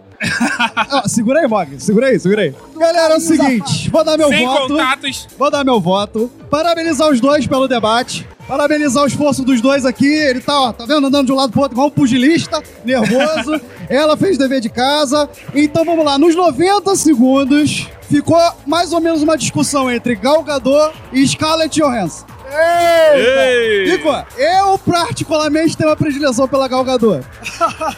Ó, segura aí, Mog. Segura aí, segura aí. Galera, é o seguinte. Vou dar meu Sem voto. contatos. Vou dar meu voto. Parabenizar os dois pelo debate. Parabenizar o esforço dos dois aqui. Ele tá, ó, tá vendo? Andando de um lado pro outro igual um pugilista, nervoso. Ela fez dever de casa. Então vamos lá. Nos 90 segundos, ficou mais ou menos uma discussão entre Gal Gadot e Scarlett Johansson. Ei! Ficou. Eu, particularmente, tenho uma predileção pela Gal Gadot.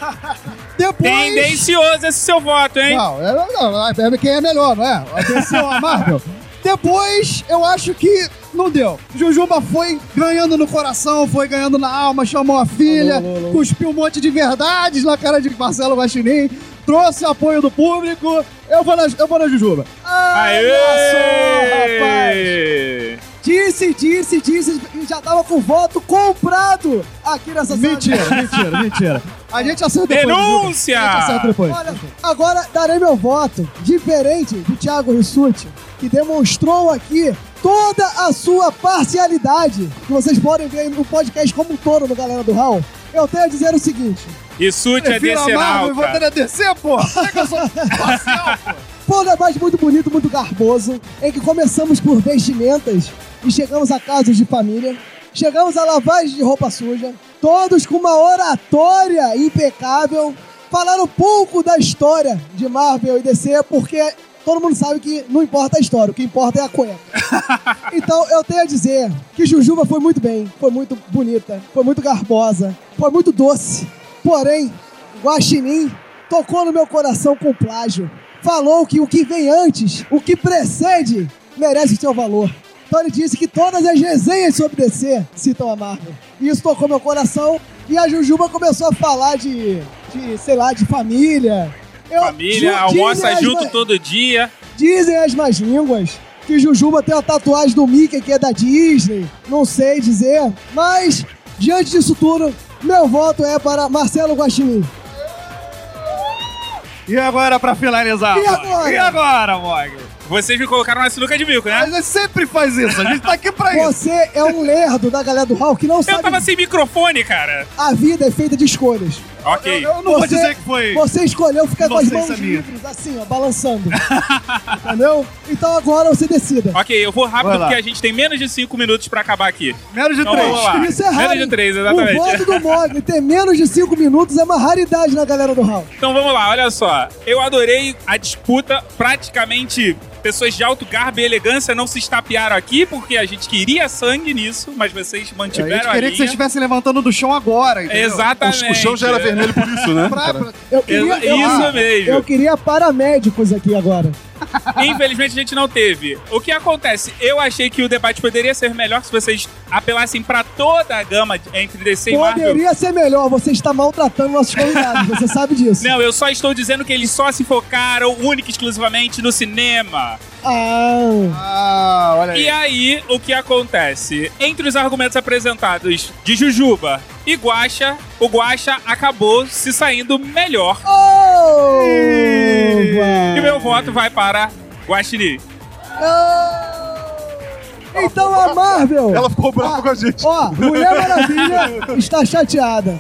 Depois... Tendencioso esse seu voto, hein? Não, é, não, é quem é melhor, não é? Atenção, a Marvel. Depois, eu acho que não deu. Jujuba foi ganhando no coração, foi ganhando na alma, chamou a filha, cuspiu um monte de verdades na cara de Marcelo Guaxinim, trouxe apoio do público. Eu vou na, eu vou na Jujuba. Olha só, rapaz. Disse, disse, disse e já tava com voto comprado aqui nessa sala. Mentira, mentira, mentira. A gente acerta depois. Denúncia! A gente acerta depois. Olha, agora darei meu voto, diferente do Thiago Rissuti, que demonstrou aqui toda a sua parcialidade, que vocês podem ver no podcast como um todo no Galera do Raul. Eu tenho a dizer o seguinte. Rissuti é decenal, Marvel e vou ter a descer, pô. Será que eu sou parcial, pô? Foi um debate muito bonito, muito garboso, em que começamos por vestimentas e chegamos a casos de família. Chegamos a lavagem de roupa suja, todos com uma oratória impecável. Falaram pouco da história de Marvel e DC, porque todo mundo sabe que não importa a história, o que importa é a cueca. Então eu tenho a dizer que Jujuba foi muito bem, foi muito bonita, foi muito garbosa, foi muito doce. Porém, Guaxinim tocou no meu coração com plágio. Falou que o que vem antes, o que precede, merece o seu valor. Então ele disse que todas as resenhas sobre DC citam a Marvel. E isso tocou meu coração. E a Jujuba começou a falar de, de sei lá, de família. Eu- Família, Ju- almoça junto ma- todo dia. Dizem as más línguas que Jujuba tem uma tatuagem do Mickey que é da Disney. Não sei dizer. Mas, diante disso tudo, meu voto é para Marcelo Guaxinim. E agora, pra finalizar? E agora? E agora, Mog? Vocês me colocaram na sinuca de bico, né? A gente sempre faz isso, a gente tá aqui pra isso. Você é um lerdo da galera do Hall que não Eu sabe. tava sem microfone, cara. A vida é feita de escolhas. Ok. Eu não vou dizer que foi Você escolheu ficar com as mãos minha. livres, assim, ó, balançando. Entendeu? Então agora você decida. Ok, eu vou rápido porque a gente tem menos de 5 minutos pra acabar aqui. Menos de Então três. vamos lá. Isso é raro. Menos de hein? 3, O exatamente. voto do Mogli ter menos de 5 minutos é uma raridade na galera do Hall. Então vamos lá, olha só. Eu adorei a disputa. Praticamente, pessoas de alto garbo e elegância não se estapearam aqui, porque a gente queria sangue nisso, mas vocês A gente mantiveram a, queria que linha. vocês estivessem levantando do chão agora, entendeu? Exatamente. O, o chão já era vermelho por isso, né? Pra- pra- Eu queria, Exa- eu- isso ah, mesmo. Eu queria paramédicos aqui agora. Infelizmente a gente não teve. O que acontece? Eu achei que o debate poderia ser melhor se vocês apelassem pra toda a gama entre DC e Marvel. Poderia ser melhor, você está maltratando nossos convidados, você sabe disso. Não, eu só estou dizendo que eles só se focaram única e exclusivamente no cinema. Ah, Ah, olha aí. E aí, o que acontece? Entre os argumentos apresentados de Jujuba e Guaxa, o Guaxa acabou se saindo melhor. oh! E meu voto vai para Guaxinim. Então a Marvel. Ela ficou brava com a gente. Ó, Mulher Maravilha está chateada.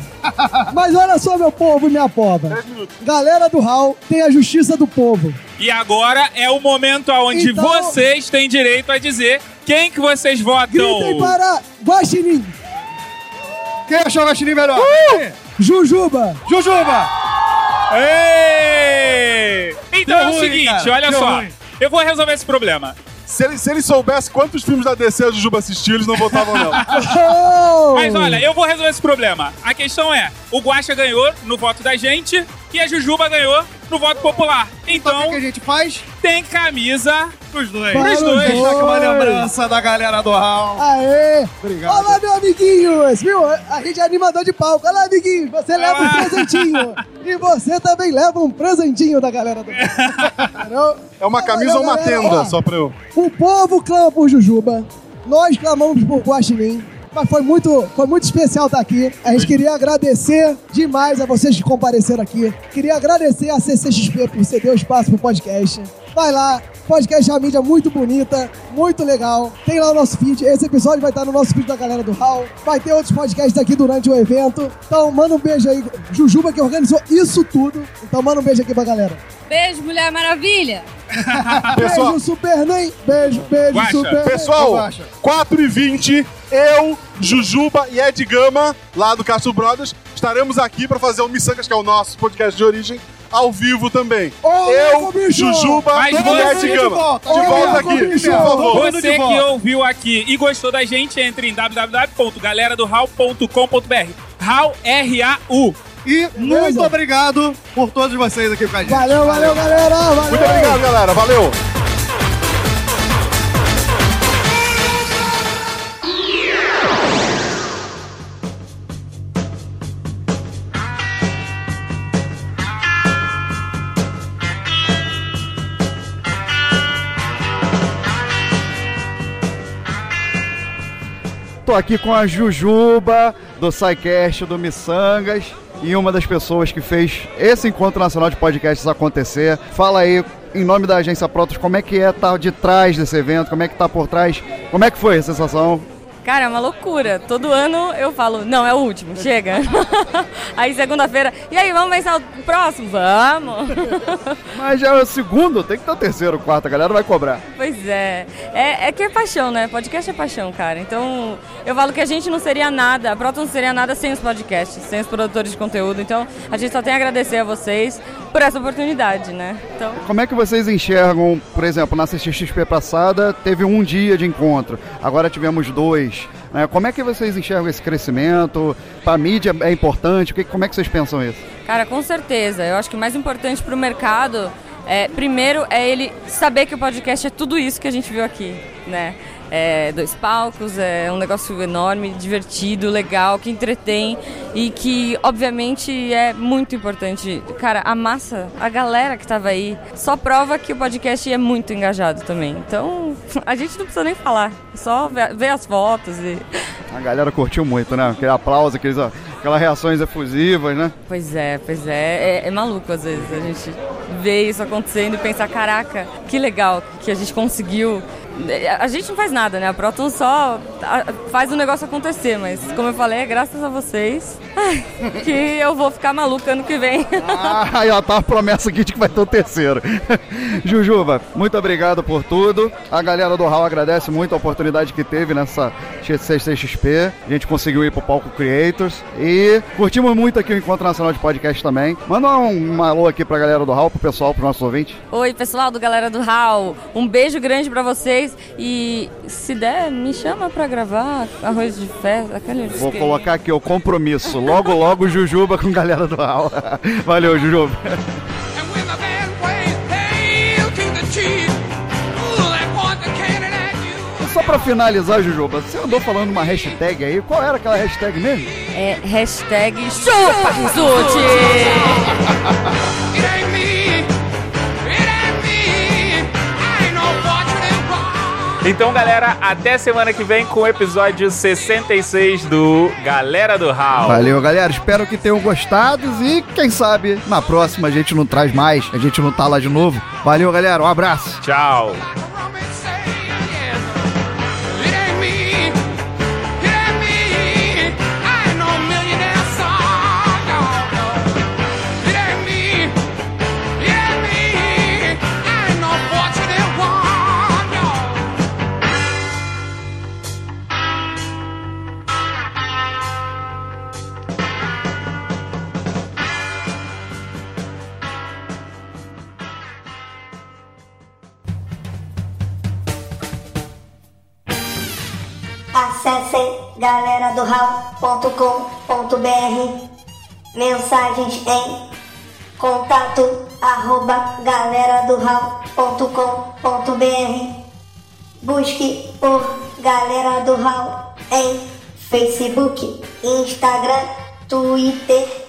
Mas olha só, meu povo e minha pova. Galera do Hall tem a justiça do povo. E agora é o momento onde Então- vocês têm direito a dizer quem que vocês votam. Gritem para Guaxinim, Quem achou o Guaxinim melhor? Uh! Jujuba, Jujuba! Ei! Então Deu é o ruim, seguinte, cara, olha deu só. ruim. Eu vou resolver esse problema. Se ele, se ele soubesse quantos filmes da DC a Jujuba assistiu, eles não votavam, não. Mas olha, eu vou resolver esse problema. A questão é, o Guaxa ganhou no voto da gente e a Jujuba ganhou no voto popular. Então, o que, a gente faz? Tem camisa pros dois. Para os dois. dois. Deixa aqui uma lembrança da galera do Hall. Aê! Obrigado. Olá, meu amiguinhos! Viu? A gente é animador de palco. Olha lá, amiguinho, você leva um presentinho. E você também leva um presentinho da galera do Hall. É uma camisa ou uma galera, tenda, ó. só pra eu. O povo clama por Jujuba. Nós clamamos por Guaxinim. Mas foi muito, foi muito especial estar aqui. A gente queria agradecer demais a vocês que compareceram aqui. Queria agradecer a CCXP por ceder o espaço pro podcast. Vai lá, podcast é uma mídia muito bonita, muito legal. Tem lá o nosso feed. Esse episódio vai estar no nosso feed da galera do Hall. Vai ter outros podcasts aqui durante o evento. Então manda um beijo aí. Jujuba que organizou isso tudo. Então manda um beijo aqui pra galera. Beijo, Mulher Maravilha. Beijo, Superman. Beijo, beijo, Superman. Pessoal, 4 e 20 eu, Jujuba e Ed Gama, lá do Castro Brothers, estaremos aqui para fazer o Missangas, que é o nosso podcast de origem, ao vivo também. eu, Jujuba Mas e Ed Gama. De volta aqui, por favor. Você que ouviu aqui e gostou da gente, entre em www.galeradohal.com.br. Hal, R-A-U. E muito obrigado por todos vocês aqui com a gente. Valeu, valeu, galera. Valeu. Muito obrigado, galera. Valeu. Tô aqui com a Jujuba, do SciCast, do Missangas, e uma das pessoas que fez esse Encontro Nacional de Podcasts acontecer. Fala aí, em nome da Agência Protos, como é que é estar de trás desse evento, como é que tá por trás, como é que foi a sensação? Cara, é uma loucura. Todo ano eu falo, não, é o último, chega. aí segunda-feira, e aí, vamos pensar o próximo? Vamos! Mas já é o segundo, tem que ter o terceiro, o quarto, a galera vai cobrar. Pois é. é. É que é paixão, né? Podcast é paixão, cara. Então, eu falo que a gente não seria nada, a Proton não seria nada sem os podcasts, sem os produtores de conteúdo. Então, a gente só tem a agradecer a vocês por essa oportunidade, né? Então, Como é que vocês enxergam, por exemplo, na CXP passada teve um dia de encontro, agora tivemos dois. Né? Como é que vocês enxergam esse crescimento? Para a mídia é importante? Que- Como é que vocês pensam isso? Cara, com certeza. Eu acho que o mais importante para o mercado, é, primeiro, é ele saber que o podcast é tudo isso que a gente viu aqui, né? É dois palcos, é um negócio enorme, divertido, legal, que entretém e que, obviamente, é muito importante. Cara, a massa, a galera que tava aí, só prova que o podcast é muito engajado também. Então, a gente não precisa nem falar, é só ver, as fotos e... A galera curtiu muito, né? Aquele aplauso, aqueles, aquelas reações efusivas, né? Pois é, pois é. é. é maluco às vezes a gente ver isso acontecendo e pensar, caraca, que legal que a gente conseguiu. A gente não faz nada, né? A Proton só faz o negócio acontecer, mas como eu falei, é graças a vocês que eu vou ficar maluca ano que vem. Ah, aí ó, tá a promessa aqui de que vai ter o terceiro. Jujuba, muito obrigado por tudo. A galera do Hall agradece muito a oportunidade que teve nessa CCXP. A gente conseguiu ir pro palco Creators e curtimos muito aqui o Encontro Nacional de Podcast também. Manda um alô aqui pra galera do Hall, pro pessoal, pros nossos ouvintes. Oi, pessoal do Galera do Hall. Um beijo grande pra vocês e se der, me chama pra gravar arroz de festa, aquele Vou colocar aqui o compromisso. Logo, logo, Jujuba com a galera do Hall. Valeu, Jujuba. Só pra finalizar, Jujuba, você andou falando uma hashtag aí. Qual era aquela hashtag mesmo? É hashtag chupa Rizuti! Então, galera, até semana que vem com o episódio 66 do Galera do Hall. Valeu, galera. Espero que tenham gostado e quem sabe na próxima a gente não traz mais, a gente não tá lá de novo. Valeu, galera. Um abraço. Tchau. Acessem galeradohal.com.br Mensagens em contato arroba galeradohal.com.br Busque por Galera do Hall em Facebook, Instagram, Twitter